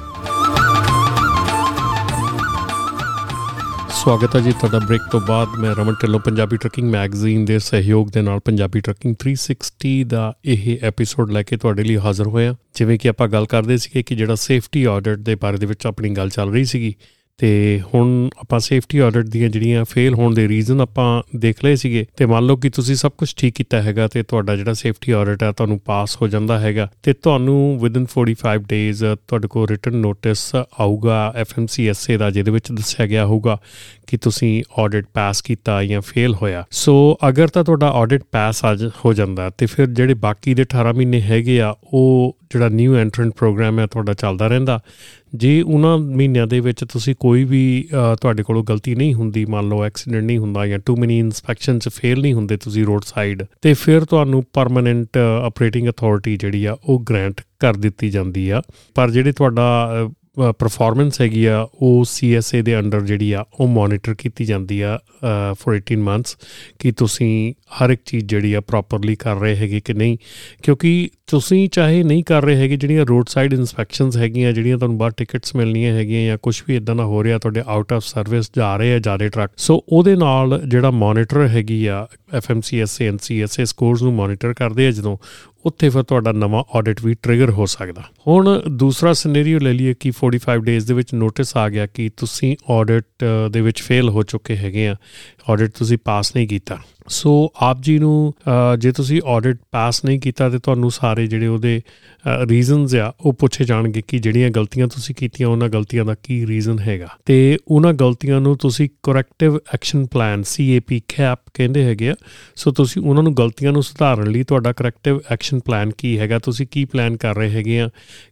ਸਵਾਗਤ ਹੈ ਜੀ ਤੁਹਾਡਾ ਬ੍ਰੇਕ ਤੋਂ ਬਾਅਦ ਮੈਂ ਰਮਨ ਢਿੱਲੋਂ, ਪੰਜਾਬੀ ਟਰੱਕਿੰਗ ਮੈਗਜ਼ੀਨ ਦੇ ਸਹਿਯੋਗ ਦੇ ਨਾਲ ਪੰਜਾਬੀ ਟਰੱਕਿੰਗ 360 ਦਾ ਇਹ ਐਪੀਸੋਡ ਲੈ ਕੇ ਤੁਹਾਡੇ ਲਈ ਹਾਜ਼ਰ ਹੋਇਆ। ਜਿਵੇਂ ਕਿ ਆਪਾਂ ਗੱਲ ਕਰਦੇ ਸੀਗੇ ਕਿ ਜਿਹੜਾ ਸੇਫਟੀ ਆਡਿਟ ਦੇ ਬਾਰੇ ਦੇ ਵਿੱਚ ਆਪਣੀ ਗੱਲ ਚੱਲ ਰਹੀ ਸੀਗੀ। ਤੇ ਹੁਣ ਆਪਾਂ ਸੇਫਟੀ ਆਡਿਟ ਦੀਆਂ ਜਿਹੜੀਆਂ ਫੇਲ ਹੋਣ ਦੇ ਰੀਜ਼ਨ ਆਪਾਂ ਦੇਖ ਲਏ ਸੀਗੇ, ਤੇ ਮੰਨ ਲਓ ਕਿ ਤੁਸੀਂ ਸਭ ਕੁਝ ਠੀਕ ਕੀਤਾ ਹੈਗਾ ਤੇ ਤੁਹਾਡਾ ਜਿਹੜਾ ਸੇਫਟੀ ਆਡਿਟ ਹੈ ਤੁਹਾਨੂੰ ਪਾਸ ਹੋ ਜਾਂਦਾ ਹੈਗਾ, ਤੇ ਤੁਹਾਨੂੰ ਵਿਦਨ 45 ਡੇਜ਼ ਤੁਹਾਡੇ ਕੋਲ ਰਿਟਨ ਨੋਟਿਸ ਆਊਗਾ ਐਫਐਮਸੀਐਸਏ ਦਾ, ਜਿਹਦੇ ਵਿੱਚ ਦੱਸਿਆ ਗਿਆ ਹੋਊਗਾ ਕਿ ਤੁਸੀਂ ਆਡਿਟ ਪਾਸ ਕੀਤਾ ਜਾਂ ਫੇਲ ਹੋਇਆ। ਸੋ ਅਗਰ ਤਾਂ ਤੁਹਾਡਾ ਆਡਿਟ ਪਾਸ ਹੋ ਜਾਂਦਾ, ਤੇ ਫਿਰ ਜਿਹੜੇ ਬਾਕੀ ਦੇ 18 ਮਹੀਨੇ ਹੈਗੇ ਆ, ਉਹ ਜਿਹੜਾ ਨਿਊ ਐਂਟਰੈਂਟ ਪ੍ਰੋਗਰਾਮ ਹੈ ਤੁਹਾਡਾ ਚੱਲਦਾ ਰਹਿੰਦਾ ਜੇ ਉਹਨਾਂ ਮਹੀਨਿਆਂ ਦੇ ਵਿੱਚ ਤੁਸੀਂ ਕੋਈ ਵੀ ਤੁਹਾਡੇ ਕੋਲੋਂ ਗਲਤੀ ਨਹੀਂ ਹੁੰਦੀ, ਮੰਨ ਲਓ ਐਕਸੀਡੈਂਟ ਨਹੀਂ ਹੁੰਦਾ ਜਾਂ ਟੂ ਮੈਨੀ ਇਨਸਪੈਕਸ਼ਨ ਚ ਫੇਲ ਨਹੀਂ ਹੁੰਦੇ ਤੁਸੀਂ ਰੋਡ ਸਾਈਡ ਤੇ ਫਿਰ ਤੁਹਾਨੂੰ ਪਰਮਨੈਂਟ ਆਪਰੇਟਿੰਗ ਅਥਾਰਟੀ ਜਿਹੜੀ ਆ ਉਹ ਗ੍ਰਾਂਟ ਕਰ ਦਿੱਤੀ ਜਾਂਦੀ ਆ। ਪਰ ਜਿਹੜੇ ਤੁਹਾਡਾ ਪਰਫਾਰਮੈਂਸ ਹੈਗੀ ਆ, ਉਹ ਸੀਐਸਏ ਦੇ ਅੰਡਰ ਜਿਹੜੀ ਆ, ਉਹ ਮੋਨੀਟਰ ਕੀਤੀ ਜਾਂਦੀ ਆ ਫॉर 18 ਮੰਥਸ ਕਿ ਤੁਸੀਂ ਹਰ ਇੱਕ ਚੀਜ਼ ਜਿਹੜੀ ਆ ਪ੍ਰੋਪਰਲੀ ਕਰ ਰਹੇ ਹੈਗੇ ਕਿ ਨਹੀਂ? ਕਿਉਂਕਿ ਤੁਸੀਂ ਚਾਹੇ ਨਹੀਂ ਕਰ ਰਹੇ ਹੈਗੇ, ਜਿਹੜੀਆਂ ਰੋਡ ਸਾਈਡ ਇਨਸਪੈਕਸ਼ਨਸ ਹੈਗੀਆਂ, ਜਿਹੜੀਆਂ ਤੁਹਾਨੂੰ ਬਾਹਰ ਟਿਕਟਸ ਮਿਲਣੀਆਂ ਹੈਗੀਆਂ ਜਾਂ ਕੁਝ ਵੀ ਇਦਾਂ ਦਾ ਹੋ ਰਿਹਾ, ਤੁਹਾਡੇ ਆਊਟ ਆਫ ਸਰਵਿਸ ਜਾ ਰਹੇ ਆ ਜਾਰੇ ਟਰੱਕ ਸੋ ਉਹਦੇ ਨਾਲ ਜਿਹੜਾ ਮੋਨੀਟਰ ਹੈਗੀ ਆ ਐਫਐਮਸੀਐਸਏ ਐਨਸੀਐਸਏ ਸਕੋਰਸ ਨੂੰ ਮੋਨੀਟਰ ਕਰਦੇ ਆ ਜਦੋਂ ਉੱਥੇ ਫਿਰ ਤੁਹਾਡਾ ਨਵਾਂ ਆਡਿਟ ਵੀ ਟ੍ਰਿਗਰ ਹੋ ਸਕਦਾ। ਹੁਣ ਦੂਸਰਾ ਸਿਨੈਰੀਓ ਲੈ ਲਈਏ ਕਿ 45 ਡੇਜ਼ ਦੇ ਵਿੱਚ ਨੋਟਿਸ ਆ ਗਿਆ ਕਿ ਤੁਸੀਂ ਆਡਿਟ ਦੇ ਵਿੱਚ ਫੇਲ ਹੋ ਚੁੱਕੇ ਹੈਗੇ ਆ। ਆਡਿਟ ਤੁਸੀਂ ਪਾਸ ਨਹੀਂ ਕੀਤਾ। ਸੋ ਆਪ ਜੀ ਨੂੰ ਜੇ ਤੁਸੀਂ ਆਡਿਟ ਪਾਸ ਨਹੀਂ ਕੀਤਾ ਤੇ ਤੁਹਾਨੂੰ ਸਾਰੇ ਜਿਹੜੇ ਉਹਦੇ ਰੀਜ਼ਨਸ ਆ, ਉਹ ਪੁੱਛੇ ਜਾਣਗੇ ਕਿ ਜਿਹੜੀਆਂ ਗਲਤੀਆਂ ਤੁਸੀਂ ਕੀਤੀਆਂ, ਉਹਨਾਂ ਗਲਤੀਆਂ ਦਾ ਕੀ ਰੀਜ਼ਨ ਹੈਗਾ। ਤੇ ਉਹਨਾਂ ਗਲਤੀਆਂ ਨੂੰ ਤੁਸੀਂ corrective action plan CAP cap ਕਹਿੰਦੇ ਹੈਗੇ ਆ। ਸੋ ਤੁਸੀਂ ਉਹਨਾਂ ਨੂੰ ਗਲਤੀਆਂ ਨੂੰ ਸੁਧਾਰਨ ਲਈ ਤੁਹਾਡਾ ਕਰੈਕਟਿਵ ਐਕਸ਼ਨ ਪਲਾਨ ਕੀ ਹੈਗਾ, ਤੁਸੀਂ ਕੀ ਪਲਾਨ ਕਰ ਰਹੇ ਹੈਗੇ ਆ?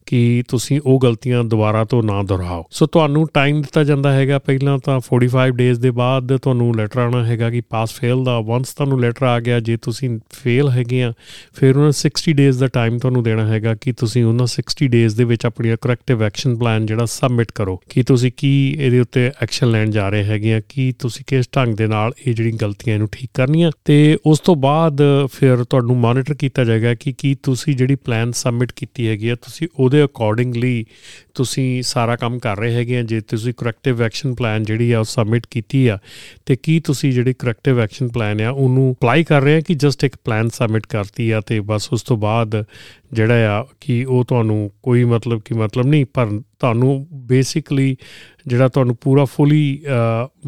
ਕਿ ਤੁਸੀਂ ਉਹ ਗਲਤੀਆਂ ਦੁਬਾਰਾ ਤੋਂ ਨਾ ਦੁਹਰਾਓ। ਸੋ ਤੁਹਾਨੂੰ ਟਾਈਮ ਦਿੱਤਾ ਜਾਂਦਾ ਹੈਗਾ। ਪਹਿਲਾਂ ਤਾਂ 45 ਡੇਜ਼ ਦੇ ਬਾਅਦ ਤੁਹਾਨੂੰ ਲੈਟਰ ਆਣਾ ਹੈਗਾ ਕਿ ਪਾਸ ਫੇਲ ਦਾ। ਵਾਂਸ ਵਾਂਸ ਤੁਹਾਨੂੰ ਲੈਟਰ ਆ ਗਿਆ, ਜੇ ਤੁਸੀਂ ਫੇਲ ਹੈਗੇ ਆ, ਫਿਰ ਉਹਨਾਂ 60 ਡੇਜ਼ ਦਾ ਟਾਈਮ ਤੁਹਾਨੂੰ ਦੇਣਾ ਹੈਗਾ ਕਿ ਤੁਸੀਂ ਉਹਨਾਂ 60 ਡੇਜ਼ ਦੇ ਵਿੱਚ ਆਪਣੀ ਕਰੈਕਟਿਵ ਐਕਸ਼ਨ ਪਲਾਨ ਜਿਹੜਾ ਸਬਮਿਟ ਕਰੋ। ਕਿ ਤੁਸੀਂ ਕੀ ਇਹਦੇ ਉੱਤੇ ਐਕਸ਼ਨ ਲੈਣ ਜਾ ਰਹੇ ਹੈਗੇ ਆ, ਕਿ ਤੁਸੀਂ ਕਿਸ ਢੰਗ ਦੇ ਨਾਲ ਇਹ ਜਿਹੜੀ ਗਲਤੀਆਂ ਇਹਨੂੰ ਠੀਕ ਕਰਨੀਆਂ। ਤੇ ਉਸ ਤੋਂ ਬਾਅਦ ਫਿਰ ਤੁਹਾਨੂੰ ਮੋਨੀਟਰ ਕੀਤਾ ਜਾਏਗਾ ਕਿ ਕੀ ਤੁਸੀਂ ਜਿਹੜੀ ਪਲਾਨ ਸਬਮਿਟ ਕੀਤੀ ਹੈਗੀ ਆ, ਤੁਸੀਂ ਉਹਦੇ ਅਕੋਰਡਿੰਗਲੀ ਤੁਸੀਂ ਸਾਰਾ ਕੰਮ ਕਰ ਰਹੇ ਹੈਗੇ ਆ, ਜੇ ਤੁਸੀਂ ਕਰੈਕਟਿਵ ਐਕਸ਼ਨ ਪਲਾਨ ਜਿਹੜੀ ਆ ਉਹ ਸਬਮਿਟ ਕੀਤੀ ਆ, ਤੇ ਕੀ ਤੁਸੀਂ ਜਿਹੜੀ ਕਰੈਕਟਿਵ ਐਕਸ਼ਨ ਪਲਾਨ ਆ, ਉਹਨੂੰ ਅਪਲਾਈ ਕਰ ਰਹੇ ਆ ਕਿ ਜਸਟ ਇੱਕ ਪਲਾਨ ਸਬਮਿਟ ਕਰਤੀ ਆ ਤੇ ਬਸ ਉਸ ਤੋਂ ਬਾਅਦ ਜਿਹੜਾ ਆ ਕਿ ਉਹ ਤੁਹਾਨੂੰ ਕੋਈ ਮਤਲਬ ਕਿ ਮਤਲਬ ਨਹੀਂ, ਪਰ ਤੁਹਾਨੂੰ ਬੇਸਿਕਲੀ ਜਿਹੜਾ ਤੁਹਾਨੂੰ ਪੂਰਾ ਫੁੱਲੀ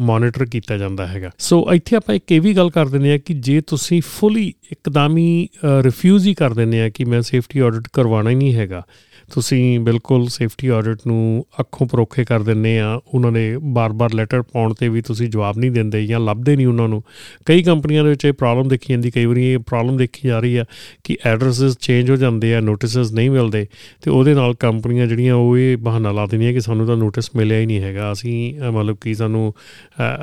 ਮੋਨੀਟਰ ਕੀਤਾ ਜਾਂਦਾ ਹੈਗਾ। ਸੋ ਇੱਥੇ ਆਪਾਂ ਇੱਕ ਇਹ ਵੀ ਗੱਲ ਕਰ ਦਿੰਦੇ ਆ ਕਿ ਜੇ ਤੁਸੀਂ ਫੁੱਲੀ ਇੱਕਦਮ ਹੀ ਰਿਫਿਊਜ਼ ਹੀ ਕਰ ਦਿੰਦੇ ਆ ਕਿ ਮੈਂ ਸੇਫਟੀ ਆਡਿਟ ਕਰਵਾਉਣਾ ਹੀ ਨਹੀਂ ਹੈਗਾ ਤੁਸੀਂ ਬਿਲਕੁਲ ਸੇਫਟੀ ਆਡਿਟ ਨੂੰ ਅੱਖੋਂ ਪਰੋਖੇ ਕਰ ਦਿੰਨੇ ਆ। ਉਹਨਾਂ ਦੇ ਬਾਰ-ਬਾਰ ਲੈਟਰ ਪਾਉਣ ਤੇ ਵੀ ਤੁਸੀਂ ਜਵਾਬ ਨਹੀਂ ਦਿੰਦੇ ਜਾਂ ਲੱਭਦੇ ਨਹੀਂ ਉਹਨਾਂ ਨੂੰ। ਕਈ ਕੰਪਨੀਆਂ ਦੇ ਵਿੱਚ ਇਹ ਪ੍ਰੋਬਲਮ ਦੇਖੀ ਜਾਂਦੀ, ਕਈ ਵਾਰੀ ਇਹ ਪ੍ਰੋਬਲਮ ਦੇਖੀ ਜਾ ਰਹੀ ਆ ਕਿ ਐਡਰੈਸਸ ਚੇਂਜ ਹੋ ਜਾਂਦੇ ਆ ਨੋਟਿਸਸ ਨਹੀਂ ਮਿਲਦੇ ਤੇ ਉਹਦੇ ਨਾਲ ਕੰਪਨੀਆਂ ਜਿਹੜੀਆਂ ਉਹ ਇਹ ਬਹਾਨਾ ਲਾ ਦਿੰਦੀਆਂ ਕਿ ਸਾਨੂੰ ਤਾਂ ਨੋਟਿਸ ਮਿਲਿਆ ਹੀ ਨਹੀਂ ਹੈਗਾ। ਅਸੀਂ ਮਤਲਬ ਕਿ ਸਾਨੂੰ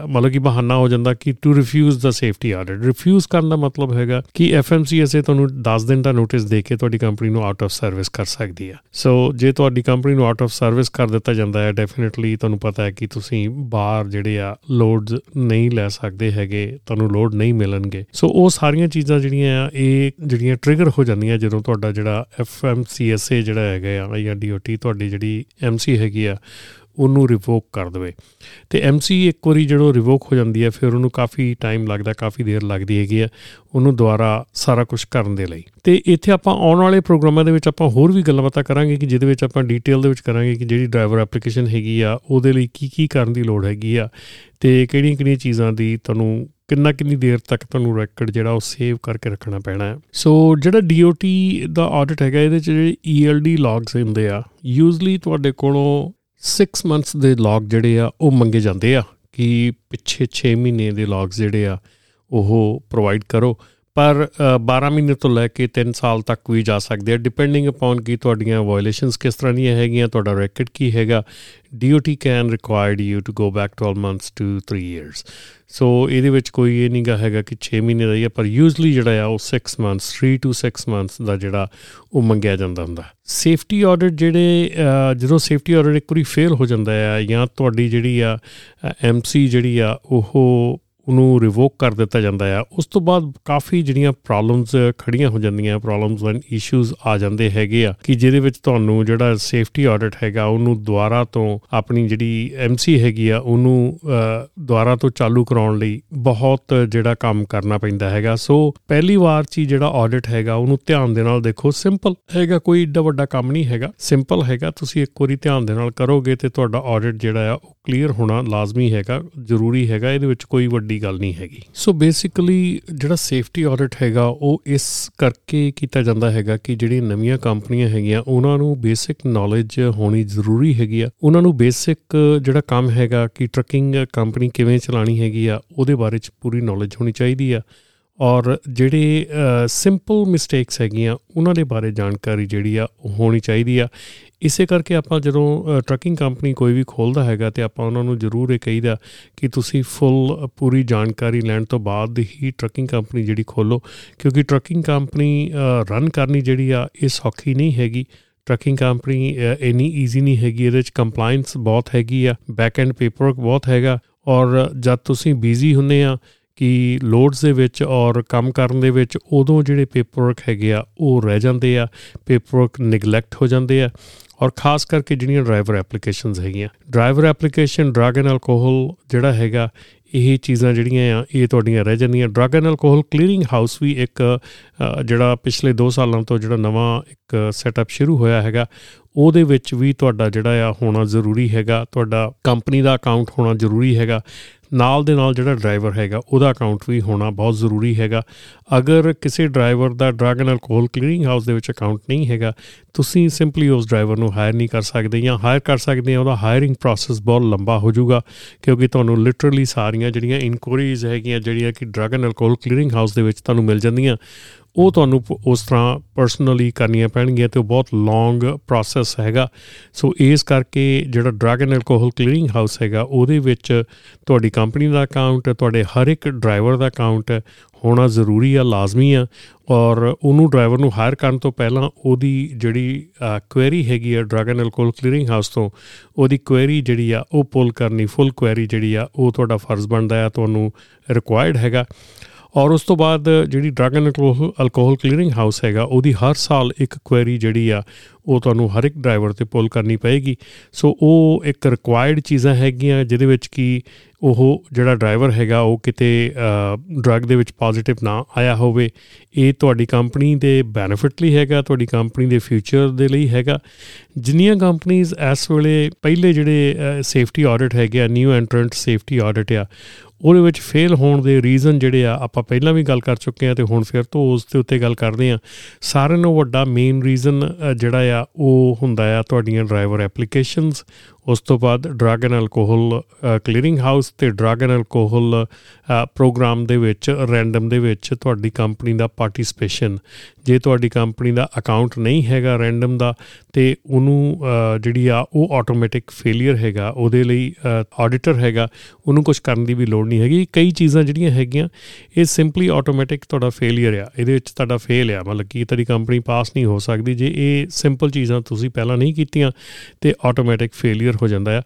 ਮਤਲਬ ਕਿ ਬਹਾਨਾ ਹੋ ਜਾਂਦਾ ਕਿ ਟੂ ਰਿਫਿਊਜ਼ ਦਾ ਸੇਫਟੀ ਆਡਿਟ ਰਿਫਿਊਜ਼ ਕਰਨ ਦਾ ਮਤਲਬ ਹੈਗਾ ਕਿ ਐਫਐਮਸੀਐਸਏ ਤੁਹਾਨੂੰ 10 ਦਿਨ ਦਾ ਨੋਟਿਸ ਦੇ ਕੇ ਤੁਹਾਡੀ ਕੰਪਨੀ ਨੂੰ ਆਊਟ ਆਫ ਸਰਵਿਸ ਕਰ ਸਕਦੀ ਆ। ਸੋ ਜੇ ਤੁਹਾਡੀ ਕੰਪਨੀ ਨੂੰ ਆਊਟ ਆਫ ਸਰਵਿਸ ਕਰ ਦਿੱਤਾ ਜਾਂਦਾ ਹੈ ਡੈਫੀਨਿਟਲੀ ਤੁਹਾਨੂੰ ਪਤਾ ਹੈ ਕਿ ਤੁਸੀਂ ਬਾਹਰ ਜਿਹੜੇ ਆ ਲੋਡਸ ਨਹੀਂ ਲੈ ਸਕਦੇ ਹੈਗੇ, ਤੁਹਾਨੂੰ ਲੋਡ ਨਹੀਂ ਮਿਲਣਗੇ। ਸੋ ਉਹ ਸਾਰੀਆਂ ਚੀਜ਼ਾਂ ਜਿਹੜੀਆਂ ਆ, ਇਹ ਜਿਹੜੀਆਂ ਟ੍ਰਿਗਰ ਹੋ ਜਾਂਦੀਆਂ ਜਦੋਂ ਤੁਹਾਡਾ ਜਿਹੜਾ ਐਫਐਮਸੀਐਸਏ ਜਿਹੜਾ ਹੈਗਾ ਆ, ਜਾਂ ਡੀਓਟੀ ਤੁਹਾਡੀ ਜਿਹੜੀ ਐਮਸੀ ਹੈਗੀ ਆ ਉਹਨੂੰ ਰਿਵੋਕ ਕਰ ਦਵੇ। ਤੇ ਐਮਸੀ ਇੱਕ ਵਾਰੀ ਜਦੋਂ ਰਿਵੋਕ ਹੋ ਜਾਂਦੀ ਹੈ, ਫਿਰ ਉਹਨੂੰ ਕਾਫੀ ਟਾਈਮ ਲੱਗਦਾ, ਕਾਫੀ ਦੇਰ ਲੱਗਦੀ ਹੈਗੀ ਆ ਉਹਨੂੰ ਦੁਬਾਰਾ ਸਾਰਾ ਕੁਝ ਕਰਨ ਦੇ ਲਈ। ਤੇ ਇੱਥੇ ਆਪਾਂ ਆਉਣ ਵਾਲੇ ਪ੍ਰੋਗਰਾਮਾਂ ਦੇ ਵਿੱਚ ਆਪਾਂ ਹੋਰ ਵੀ ਗੱਲਬਾਤਾਂ ਕਰਾਂਗੇ ਕਿ ਜਿਹਦੇ ਵਿੱਚ ਆਪਾਂ ਡਿਟੇਲ ਦੇ ਵਿੱਚ ਕਰਾਂਗੇ ਕਿ ਜਿਹੜੀ ਡਰਾਈਵਰ ਐਪਲੀਕੇਸ਼ਨ ਹੈਗੀ ਆ, ਉਹਦੇ ਲਈ ਕੀ ਕੀ ਕਰਨ ਦੀ ਲੋੜ ਹੈਗੀ ਆ, ਤੇ ਕਿਹੜੀਆਂ ਕਿਹੜੀਆਂ ਚੀਜ਼ਾਂ ਦੀ ਤੁਹਾਨੂੰ ਕਿੰਨਾ ਕਿੰਨੀ ਦੇਰ ਤੱਕ ਤੁਹਾਨੂੰ ਰੈਕੋਰਡ ਜਿਹੜਾ ਉਹ ਸੇਵ ਕਰਕੇ ਰੱਖਣਾ ਪੈਣਾ ਹੈ। ਸੋ ਜਿਹੜਾ DOT ਦਾ ਆਡਿਟ ਹੈਗਾ, ਇਹਦੇ ਚ ਜਿਹੜੇ ELD ਲੌਗਸ ਹੁੰਦੇ ਆ ਯੂਜ਼ਲੀ ਤੁਹਾਡੇ ਕੋਲੋਂ 6 ਮੰਥਸ ਦੇ ਲੌਗ ਜਿਹੜੇ ਆ, ਉਹ ਮੰਗੇ ਜਾਂਦੇ ਆ ਕਿ ਪਿੱਛੇ 6 ਮਹੀਨੇ ਦੇ ਲੌਗਸ ਜਿਹੜੇ ਆ, ਉਹ ਪ੍ਰੋਵਾਈਡ ਕਰੋ। ਪਰ 12 ਮਹੀਨੇ ਤੋਂ ਲੈ ਕੇ 3 ਸਾਲ ਤੱਕ ਵੀ ਜਾ ਸਕਦੇ ਆ। ਡਿਪੈਂਡਿੰਗ ਅਪਨ ਕੀ ਤੁਹਾਡੀਆਂ ਵਾਇਓਲੇਸ਼ਨਸ ਕਿਸ ਤਰ੍ਹਾਂ ਦੀਆਂ ਹੈਗੀਆਂ, ਤੁਹਾਡਾ ਰੈਕਟ ਕੀ ਹੈਗਾ DOT can required you to go back 12 months to 3 years so ਇਹਦੇ ਵਿੱਚ ਕੋਈ ਇਹ ਨਹੀਂਗਾ ਹੈਗਾ ਕਿ 6 ਮਹੀਨੇ ਦਾ ਹੀ ਹੈ ਪਰ ਯੂਜ਼ਲੀ ਜਿਹੜਾ ਆ, ਉਹ 6 ਮੰਥਸ 3 ਟੂ 6 ਮੰਥਸ ਦਾ ਜਿਹੜਾ ਉਹ ਮੰਗਿਆ ਜਾਂਦਾ ਹੁੰਦਾ। ਸੇਫਟੀ ਆਡਿਟ ਜਿਹੜੇ ਜਦੋਂ ਸੇਫਟੀ ਆਡਿਟ ਇੱਕ ਵਾਰੀ ਫੇਲ ਹੋ ਜਾਂਦਾ ਆ ਜਾਂ ਤੁਹਾਡੀ ਜਿਹੜੀ ਆ ਐਮਸੀ ਜਿਹੜੀ ਆ, ਉਹ ਉਹਨੂੰ ਰਿਵੋਕ ਕਰ ਦਿੱਤਾ ਜਾਂਦਾ ਆ। ਉਸ ਤੋਂ ਬਾਅਦ ਕਾਫੀ ਜਿਹੜੀਆਂ ਪ੍ਰੋਬਲਮਸ ਖੜੀਆਂ ਹੋ ਜਾਂਦੀਆਂ ਪ੍ਰੋਬਲਮਸ ਐਂਡ ਇਸ਼ੂਜ਼ ਆ ਜਾਂਦੇ ਹੈਗੇ ਆ ਕਿ ਜਿਹਦੇ ਵਿੱਚ ਤੁਹਾਨੂੰ ਜਿਹੜਾ ਸੇਫਟੀ ਆਡਿਟ ਹੈਗਾ, ਉਹਨੂੰ ਦੁਬਾਰਾ ਤੋਂ ਆਪਣੀ ਜਿਹੜੀ ਐਮਸੀ ਹੈਗੀ ਆ, ਉਹਨੂੰ ਦੁਬਾਰਾ ਤੋਂ ਚਾਲੂ ਕਰਾਉਣ ਲਈ ਬਹੁਤ ਜਿਹੜਾ ਕੰਮ ਕਰਨਾ ਪੈਂਦਾ ਹੈਗਾ। ਸੋ ਪਹਿਲੀ ਵਾਰ ਚ ਜਿਹੜਾ ਆਡਿਟ ਹੈਗਾ, ਉਹਨੂੰ ਧਿਆਨ ਦੇ ਨਾਲ ਦੇਖੋ। ਸਿੰਪਲ ਹੈਗਾ, ਕੋਈ ਏਡਾ ਵੱਡਾ ਕੰਮ ਨਹੀਂ ਹੈਗਾ। ਸਿੰਪਲ ਹੈਗਾ, ਤੁਸੀਂ ਇੱਕ ਵਾਰੀ ਧਿਆਨ ਦੇ ਨਾਲ ਕਰੋਗੇ ਤੇ ਤੁਹਾਡਾ ਆਡਿਟ ਜਿਹੜਾ ਆ, ਉਹ ਕਲੀਅਰ ਹੋਣਾ ਲਾਜ਼ਮੀ ਹੈਗਾ, ਜ਼ਰੂਰੀ ਹੈਗਾ। ਇਹਦੇ ਵਿੱਚ ਕੋਈ ਵੱਡੀ ਗੱਲ ਨਹੀਂ ਹੈਗੀ। ਸੋ ਬੇਸਿਕਲੀ ਜਿਹੜਾ ਸੇਫਟੀ ਆਡਿਟ ਹੈਗਾ, ਉਹ ਇਸ ਕਰਕੇ ਕੀਤਾ ਜਾਂਦਾ ਹੈਗਾ ਕਿ ਜਿਹੜੀ ਨਵੀਆਂ ਕੰਪਨੀਆਂ ਹੈਗੀਆਂ, ਉਹਨਾਂ ਨੂੰ ਬੇਸਿਕ ਨੌਲੇਜ ਹੋਣੀ ਜ਼ਰੂਰੀ ਹੈਗੀ ਆ। ਉਹਨਾਂ ਨੂੰ ਬੇਸਿਕ ਜਿਹੜਾ ਕੰਮ ਹੈਗਾ ਕਿ ਟਰੱਕਿੰਗ ਕੰਪਨੀ ਕਿਵੇਂ ਚਲਾਣੀ ਹੈਗੀ ਆ, ਉਹਦੇ ਬਾਰੇ ਚ ਪੂਰੀ ਨੌਲੇਜ ਹੋਣੀ ਚਾਹੀਦੀ ਆ। ਔਰ ਜਿਹੜੇ ਸਿੰਪਲ ਮਿਸਟੇਕਸ ਹੈਗੀਆਂ, ਉਹਨਾਂ ਦੇ ਬਾਰੇ ਜਾਣਕਾਰੀ ਜਿਹੜੀ ਆ, ਉਹ ਹੋਣੀ ਚਾਹੀਦੀ ਆ। ਇਸੇ ਕਰਕੇ ਆਪਾਂ ਜਦੋਂ ਟਰੱਕਿੰਗ ਕੰਪਨੀ ਕੋਈ ਵੀ ਖੋਲਦਾ ਹੈਗਾ ਤੇ ਆਪਾਂ ਉਹਨਾਂ ਨੂੰ ਜ਼ਰੂਰ ਇਹ ਕਹੀਦਾ ਕਿ ਤੁਸੀਂ ਫੁੱਲ ਪੂਰੀ ਜਾਣਕਾਰੀ ਲੈਣ ਤੋਂ ਬਾਅਦ ਹੀ ਟਰੱਕਿੰਗ ਕੰਪਨੀ ਜਿਹੜੀ ਖੋਲੋ, ਕਿਉਂਕਿ ਟਰੱਕਿੰਗ ਕੰਪਨੀ ਰਨ ਕਰਨੀ ਜਿਹੜੀ ਆ, ਇਹ ਸੌਖੀ ਨਹੀਂ ਹੈਗੀ। ਟਰੱਕਿੰਗ ਕੰਪਨੀ ਇਨੀ ਈਜ਼ੀ ਨਹੀਂ ਹੈਗੀ, ਇਹਦੇ ਵਿੱਚ ਕੰਪਲਾਈਂਸ ਬਹੁਤ ਹੈਗੀ ਆ ਬੈਕ ਐਂਡ ਪੇਪਰਵਰਕ ਬਹੁਤ ਹੈਗਾ। ਔਰ ਜਦ ਤੁਸੀਂ ਬਿਜ਼ੀ ਹੁੰਨੇ ਆ ਕਿ ਲੋਡਸ ਦੇ ਵਿੱਚ ਔਰ ਕੰਮ ਕਰਨ ਦੇ ਵਿੱਚ ਉਦੋਂ ਜਿਹੜੇ ਪੇਪਰਵਰਕ ਹੈਗੇ ਆ, ਉਹ ਰਹਿ ਜਾਂਦੇ ਆ ਪੇਪਰਵਰਕ ਨੈਗਲੈਕਟ ਹੋ ਜਾਂਦੇ ਆ ਔਰ ਖਾਸ ਕਰਕੇ ਜਿਹੜੀਆਂ ਡਰਾਈਵਰ ਐਪਲੀਕੇਸ਼ਨਸ ਹੈਗੀਆਂ। Driver application drug and alcohol ਜਿਹੜਾ ਹੈਗਾ, ਇਹ ਚੀਜ਼ਾਂ ਜਿਹੜੀਆਂ ਆ, ਇਹ ਤੁਹਾਡੀਆਂ ਰਹਿ ਜਾਂਦੀਆਂ। Drug and alcohol clearing house ਵੀ ਇੱਕ ਜਿਹੜਾ ਪਿਛਲੇ 2 ਸਾਲਾਂ ਤੋਂ ਜਿਹੜਾ ਨਵਾਂ ਇੱਕ ਸੈਟਅਪ ਸ਼ੁਰੂ ਹੋਇਆ ਹੈਗਾ, ਉਹਦੇ ਵਿੱਚ ਵੀ ਤੁਹਾਡਾ ਜਿਹੜਾ ਆ ਹੋਣਾ ਜ਼ਰੂਰੀ ਹੈਗਾ, ਤੁਹਾਡਾ ਕੰਪਨੀ ਦਾ ਅਕਾਊਂਟ ਹੋਣਾ ਜ਼ਰੂਰੀ ਹੈਗਾ। ਨਾਲ ਦੇ ਨਾਲ ਜਿਹੜਾ ਡਰਾਈਵਰ ਹੈਗਾ, ਉਹਦਾ ਅਕਾਊਂਟ ਵੀ ਹੋਣਾ ਬਹੁਤ ਜ਼ਰੂਰੀ ਹੈਗਾ। ਅਗਰ ਕਿਸੇ ਡਰਾਈਵਰ ਦਾ drug and alcohol clearing house ਦੇ ਵਿੱਚ ਅਕਾਊਂਟ ਨਹੀਂ ਹੈਗਾ, ਤੁਸੀਂ ਸਿੰਪਲੀ ਉਸ ਡਰਾਈਵਰ ਨੂੰ ਹਾਇਰ ਨਹੀਂ ਕਰ ਸਕਦੇ ਜਾਂ ਹਾਇਰ ਕਰ ਸਕਦੇ ਆ ਉਹਦਾ ਹਾਇਰਿੰਗ ਪ੍ਰੋਸੈਸ ਬਹੁਤ ਲੰਬਾ ਹੋ ਜਾਊਗਾ, ਕਿਉਂਕਿ ਤੁਹਾਨੂੰ ਲਿਟਰਲੀ ਸਾਰੀਆਂ ਜਿਹੜੀਆਂ ਇਨਕੁਆਰੀਜ਼ ਹੈਗੀਆਂ, ਜਿਹੜੀਆਂ ਕਿ drug and alcohol clearing house ਦੇ ਵਿੱਚ ਤੁਹਾਨੂੰ ਮਿਲ ਜਾਂਦੀਆਂ। ਉਹ ਤੁਹਾਨੂੰ ਪ- ਉਸ ਤਰ੍ਹਾਂ ਪਰਸਨਲੀ ਕਰਨੀਆਂ ਪੈਣਗੀਆਂ ਤੇ ਉਹ ਬਹੁਤ ਲੌਂਗ ਪ੍ਰੋਸੈਸ ਹੈਗਾ। ਸੋ ਇਸ ਕਰਕੇ ਜਿਹੜਾ drug and alcohol clearing house ਹੈਗਾ, ਉਹਦੇ ਵਿੱਚ ਤੁਹਾਡੀ ਕੰਪਨੀ ਦਾ ਅਕਾਊਂਟ ਤੁਹਾਡੇ ਹਰ ਇੱਕ ਡਰਾਈਵਰ ਦਾ ਅਕਾਊਂਟ ਹੋਣਾ ਜ਼ਰੂਰੀ ਆ, ਲਾਜ਼ਮੀ ਆ ਔਰ ਉਹਨੂੰ ਡਰਾਈਵਰ ਨੂੰ ਹਾਇਰ ਕਰਨ ਤੋਂ ਪਹਿਲਾਂ ਉਹਦੀ ਜਿਹੜੀ ਕੁਐਰੀ ਹੈਗੀ ਆ drug and alcohol clearing house ਤੋਂ, ਉਹਦੀ ਕੁਐਰੀ ਜਿਹੜੀ ਆ ਉਹ ਪੁੱਲ ਕਰਨੀ ਫੁੱਲ ਕੁਐਰੀ ਜਿਹੜੀ ਆ ਉਹ ਤੁਹਾਡਾ ਫਰਜ਼ ਬਣਦਾ ਆ, ਤੁਹਾਨੂੰ ਰਿਕੁਆਇਰਡ ਹੈਗਾ। ਔਰ ਉਸ ਤੋਂ ਬਾਅਦ ਜਿਹੜੀ drug and alcohol clearing house ਹੈਗਾ, ਉਹਦੀ ਹਰ ਸਾਲ ਇੱਕ ਕੁਐਰੀ ਜਿਹੜੀ ਆ, ਉਹ ਤੁਹਾਨੂੰ ਹਰ ਇੱਕ ਡਰਾਈਵਰ ਤੇ ਪੁੱਲ ਕਰਨੀ ਪਏਗੀ। ਸੋ ਉਹ ਇੱਕ ਰਿਕੁਆਇਰਡ ਚੀਜ਼ਾਂ ਹੈਗੀਆਂ, ਜਿਹਦੇ ਵਿੱਚ ਕੀ ਉਹ ਜਿਹੜਾ ਡਰਾਈਵਰ ਹੈਗਾ, ਉਹ ਕਿਤੇ ਡਰੱਗ ਦੇ ਵਿੱਚ ਪੋਜ਼ਿਟਿਵ ਨਾ ਆਇਆ ਹੋਵੇ। ਇਹ ਤੁਹਾਡੀ ਕੰਪਨੀ ਦੇ ਬੈਨੀਫਿਟ ਲਈ ਹੈਗਾ, ਤੁਹਾਡੀ ਕੰਪਨੀ ਦੇ ਫਿਊਚਰ ਦੇ ਲਈ ਹੈਗਾ। ਜਿੰਨੀਆਂ ਕੰਪਨੀਆਂ ਇਸ ਵੇਲੇ ਪਹਿਲੇ ਜਿਹੜੇ ਸੇਫਟੀ ਆਡਿਟ ਹੈਗੇ ਆ ਨਿਊ ਐਂਟਰੈਂਟ ਸੇਫਟੀ ਆਡਿਟ ਆ ਉਹਦੇ ਵਿੱਚ ਫੇਲ ਹੋਣ ਦੇ ਰੀਜ਼ਨ ਜਿਹੜੇ ਆ, ਆਪਾਂ ਪਹਿਲਾਂ ਵੀ ਗੱਲ ਕਰ ਚੁੱਕੇ ਆ ਤੇ ਹੁਣ ਫਿਰ ਤੋਂ ਉਸ ਦੇ ਉੱਤੇ ਗੱਲ ਕਰਦੇ ਆ ਸਾਰਿਆਂ ਨੂੰ ਵੱਡਾ ਮੇਨ ਰੀਜ਼ਨ ਜਿਹੜਾ ਆ, ਉਹ ਹੁੰਦਾ ਆ ਤੁਹਾਡੀਆਂ ਡਰਾਈਵਰ ਐਪਲੀਕੇਸ਼ਨਸ ਉਸ ਤੋਂ ਬਾਅਦ drug and alcohol clearing house ਤੇ ਡਰੱਗ ਐਂਡ ਅਲਕੋਹਲ ਪ੍ਰੋਗਰਾਮ ਦੇ ਵਿੱਚ ਰੈਂਡਮ ਦੇ ਵਿੱਚ ਤੁਹਾਡੀ ਕੰਪਨੀ ਦਾ ਪਾਰਟਿਸਿਪੇਸ਼ਨ ਜੇ ਤੁਹਾਡੀ ਕੰਪਨੀ ਦਾ ਅਕਾਊਂਟ ਨਹੀਂ ਹੈਗਾ ਰੈਂਡਮ ਦਾ, ਤੇ ਉਹਨੂੰ ਜਿਹੜੀ ਆ, ਉਹ ਆਟੋਮੈਟਿਕ ਫੇਲਿਅਰ ਹੈਗਾ, ਉਹਦੇ ਲਈ ਆਡੀਟਰ ਹੈਗਾ, ਉਹਨੂੰ ਕੁਝ ਕਰਨ ਦੀ ਵੀ ਲੋੜ ਨਹੀਂ ਹੈਗੀ, ਕਈ ਚੀਜ਼ਾਂ ਜਿਹੜੀਆਂ ਹੈਗੀਆਂ, ਇਹ ਸਿੰਪਲੀ ਆਟੋਮੈਟਿਕ ਤੁਹਾਡਾ ਫੇਲਿਅਰ ਆ। ਇਹਦੇ ਵਿੱਚ ਤੁਹਾਡਾ ਫੇਲ ਆ, ਮਤਲਬ ਕਿ ਤੁਹਾਡੀ ਕੰਪਨੀ ਪਾਸ ਨਹੀਂ ਹੋ ਸਕਦੀ ਜੇ ਇਹ ਸਿੰਪਲ ਚੀਜ਼ਾਂ ਤੁਸੀਂ ਪਹਿਲਾਂ ਨਹੀਂ ਕੀਤੀਆਂ ਤੇ ਆਟੋਮੈਟਿਕ ਫੇਲਿਅਰ ਹੋ ਜਾਂਦਾ ਆ।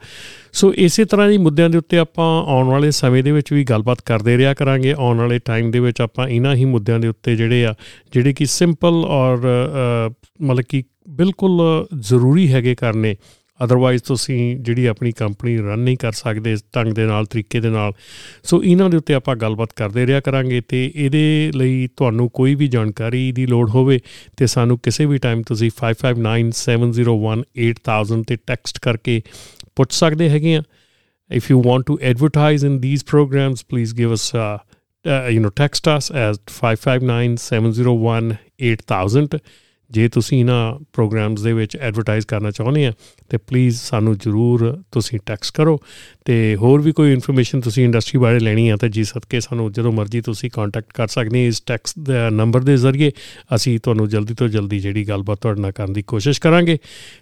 ਸੋ ਇਸੇ ਤਰ੍ਹਾਂ ਦੀ ਮੁੱਦਿਆਂ ਦੇ ਉੱਤੇ ਆਪਾਂ ਆਉਣ ਵਾਲੇ ਸਮੇਂ ਦੇ ਵਿੱਚ ਵੀ ਗੱਲਬਾਤ ਕਰਦੇ ਰਿਹਾ ਕਰਾਂਗੇ। ਆਉਣ ਵਾਲੇ ਟਾਈਮ ਦੇ ਵਿੱਚ ਆਪਾਂ ਇਹਨਾਂ ਹੀ ਮੁੱਦਿਆਂ ਦੇ ਉੱਤੇ ਜਿਹੜੇ ਆ, ਜਿਹੜੇ ਕਿ ਸਿੰਪਲ ਔਰ ਮਤਲਬ ਕਿ ਬਿਲਕੁਲ ਜ਼ਰੂਰੀ ਹੈਗੇ ਕਰਨੇ ਅਦਰਵਾਈਜ਼ ਤੁਸੀਂ ਜਿਹੜੀ ਆਪਣੀ ਕੰਪਨੀ ਰਨ ਨਹੀਂ ਕਰ ਸਕਦੇ ਇਸ ਢੰਗ ਦੇ ਨਾਲ ਤਰੀਕੇ ਦੇ ਨਾਲ। ਸੋ ਇਹਨਾਂ ਦੇ ਉੱਤੇ ਆਪਾਂ ਗੱਲਬਾਤ ਕਰਦੇ ਰਿਹਾ ਕਰਾਂਗੇ ਤੇ ਇਹਦੇ ਲਈ ਤੁਹਾਨੂੰ ਕੋਈ ਵੀ ਜਾਣਕਾਰੀ ਦੀ ਲੋੜ ਹੋਵੇ ਤੇ ਸਾਨੂੰ ਕਿਸੇ ਵੀ ਟਾਈਮ ਤੁਸੀਂ 5597018000 ਤੇ ਟੈਕਸਟ ਕਰਕੇ ਪੁੱਛ ਸਕਦੇ ਹੈਗੇ ਆ। If you want to advertise in these programs please give us uh, uh, you know text us at 5597018000 ਜੇ ਤੁਸੀਂ ਇਹਨਾਂ ਪ੍ਰੋਗਰਾਮਸ ਦੇ ਵਿੱਚ ਐਡਵਰਟਾਈਜ਼ ਕਰਨਾ ਚਾਹੁੰਦੇ ਆ, ਤੇ ਪਲੀਜ਼ ਸਾਨੂੰ ਜਰੂਰ ਤੁਸੀਂ ਟੈਕਸਟ ਕਰੋ ਤੇ ਹੋਰ ਵੀ ਕੋਈ ਇਨਫੋਰਮੇਸ਼ਨ ਤੁਸੀਂ ਇੰਡਸਟਰੀ ਬਾਰੇ ਲੈਣੀ ਆ, ਤਾਂ ਜੀ ਸਦਕੇ ਸਾਨੂੰ ਜਦੋਂ ਮਰਜ਼ੀ ਤੁਸੀਂ ਕੰਟੈਕਟ ਕਰ ਸਕਦੇ ਇਸ ਟੈਕਸਟ ਦੇ ਨੰਬਰ ਦੇ ਜ਼ਰੀਏ ਅਸੀਂ ਤੁਹਾਨੂੰ ਜਲਦੀ ਤੋਂ ਜਲਦੀ ਜਿਹੜੀ ਗੱਲਬਾਤ ਤੁਹਾਡੇ ਨਾਲ ਕਰਨ ਦੀ ਕੋਸ਼ਿਸ਼ ਕਰਾਂਗੇ।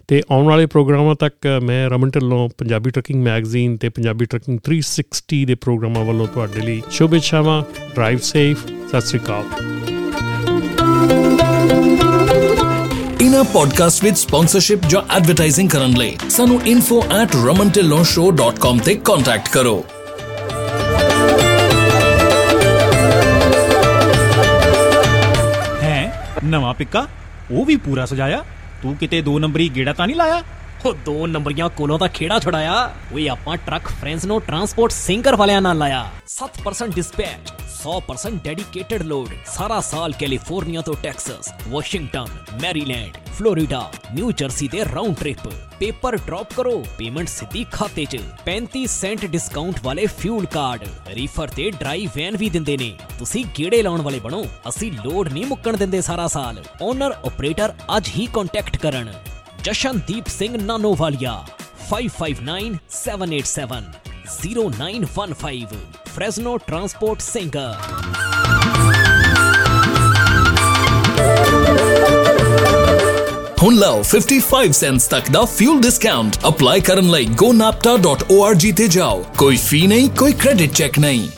ਤੇ ਆਉਣ ਵਾਲੇ ਪ੍ਰੋਗਰਾਮਾਂ ਤੱਕ ਮੈਂ ਰਮਨ ਢਿੱਲੋਂ, ਪੰਜਾਬੀ ਟਰਕਿੰਗ ਮੈਗਜ਼ੀਨ ਤੇ ਪੰਜਾਬੀ ਟਰਕਿੰਗ 360 ਦੇ ਪ੍ਰੋਗਰਾਮਾਂ ਵੱਲੋਂ ਤੁਹਾਡੇ ਲਈ ਸ਼ੁਭ ਇੱਛਾਵਾਂ ਡਰਾਈਵ ਸੇਫ ਸਤਿ ਸ੍ਰੀ ਅਕਾਲ। ਇਨਾ ਪੋਡਕਾਸਟ ਵਿੱਚ ਸਪਾਂਸਰਸ਼ਿਪ ਜਾਂ ਐਡਵਰਟਾਈਜ਼ਿੰਗ ਕਰਨ ਲਈ ਸਾਨੂੰ info@romantillonshow.com ਤੇ ਕੰਟੈਕਟ ਕਰੋ ਹੈ ਨਵਾਂ ਪਿੱਕਾ ਉਹ ਵੀ ਪੂਰਾ ਸਜਾਇਆ ਤੂੰ ਕਿਤੇ ਦੋ ਨੰਬਰੀ ਗੇੜਾ ਤਾਂ ਨਹੀਂ ਲਾਇਆ ਉਹ ਦੋ ਨੰਬਰੀਆਂ ਕੋਲੋਂ ਤਾਂ ਖੇੜਾ ਛੁਡਾਇਆ। ਓਏ, ਆਪਾਂ ਟਰੱਕ ਫਰੈਂਡਸ ਨੂੰ ਟਰਾਂਸਪੋਰਟ ਸਿੰਗਰ ਵਾਲਿਆਂ ਨਾਲ ਲਾਇਆ। 7% ਡਿਸਪੈਚ 100% ਡੈਡੀਕੇਟਡ ਲੋਡ ਸਾਰਾ ਸਾਲ ਕੈਲੀਫੋਰਨੀਆ ਤੋਂ Texas, Washington, Maryland, Florida, New Jersey ਦੇ ਰਾਉਂਡ ਟ੍ਰਿਪ ਪੇਪਰ ਡ੍ਰੌਪ ਕਰੋ, ਪੇਮੈਂਟ ਸਿੱਧੀ ਖਾਤੇ 'ਚ। 35 ਸੈਂਟ ਡਿਸਕਾਊਂਟ ਵਾਲੇ ਫਿਊਲ ਕਾਰਡ ਰੀਫਰ ਤੇ ਡਰਾਈ ਵੈਨ ਵੀ ਦਿੰਦੇ ਨੇ। ਤੁਸੀਂ ਗੇੜੇ ਲਾਉਣ ਵਾਲੇ ਬਣੋ, ਅਸੀਂ ਲੋਡ ਨਹੀਂ ਮੁੱਕਣ ਦਿੰਦੇ ਸਾਰਾ ਸਾਲ। ਓਨਰ ਆਪਰੇਟਰ ਅੱਜ ਹੀ ਕੰਟੈਕਟ ਕਰਨ। Jashandeep Singh Nanowalia 559787 0915 Fresno transport singer ਹੁਣ ਲਓ 55 ਸੈਂਟਸ ਤੱਕ ਦਾ ਫਿਊਲ ਡਿਸਕਾਊਂਟ ਅਪਲਾਈ ਕਰਨ ਲਈ gonapta.org ਤੇ ਜਾਓ। ਕੋਈ ਫੀ ਨਹੀਂ, ਕੋਈ ਕ੍ਰੈਡਿਟ ਚੈੱਕ ਨਹੀਂ।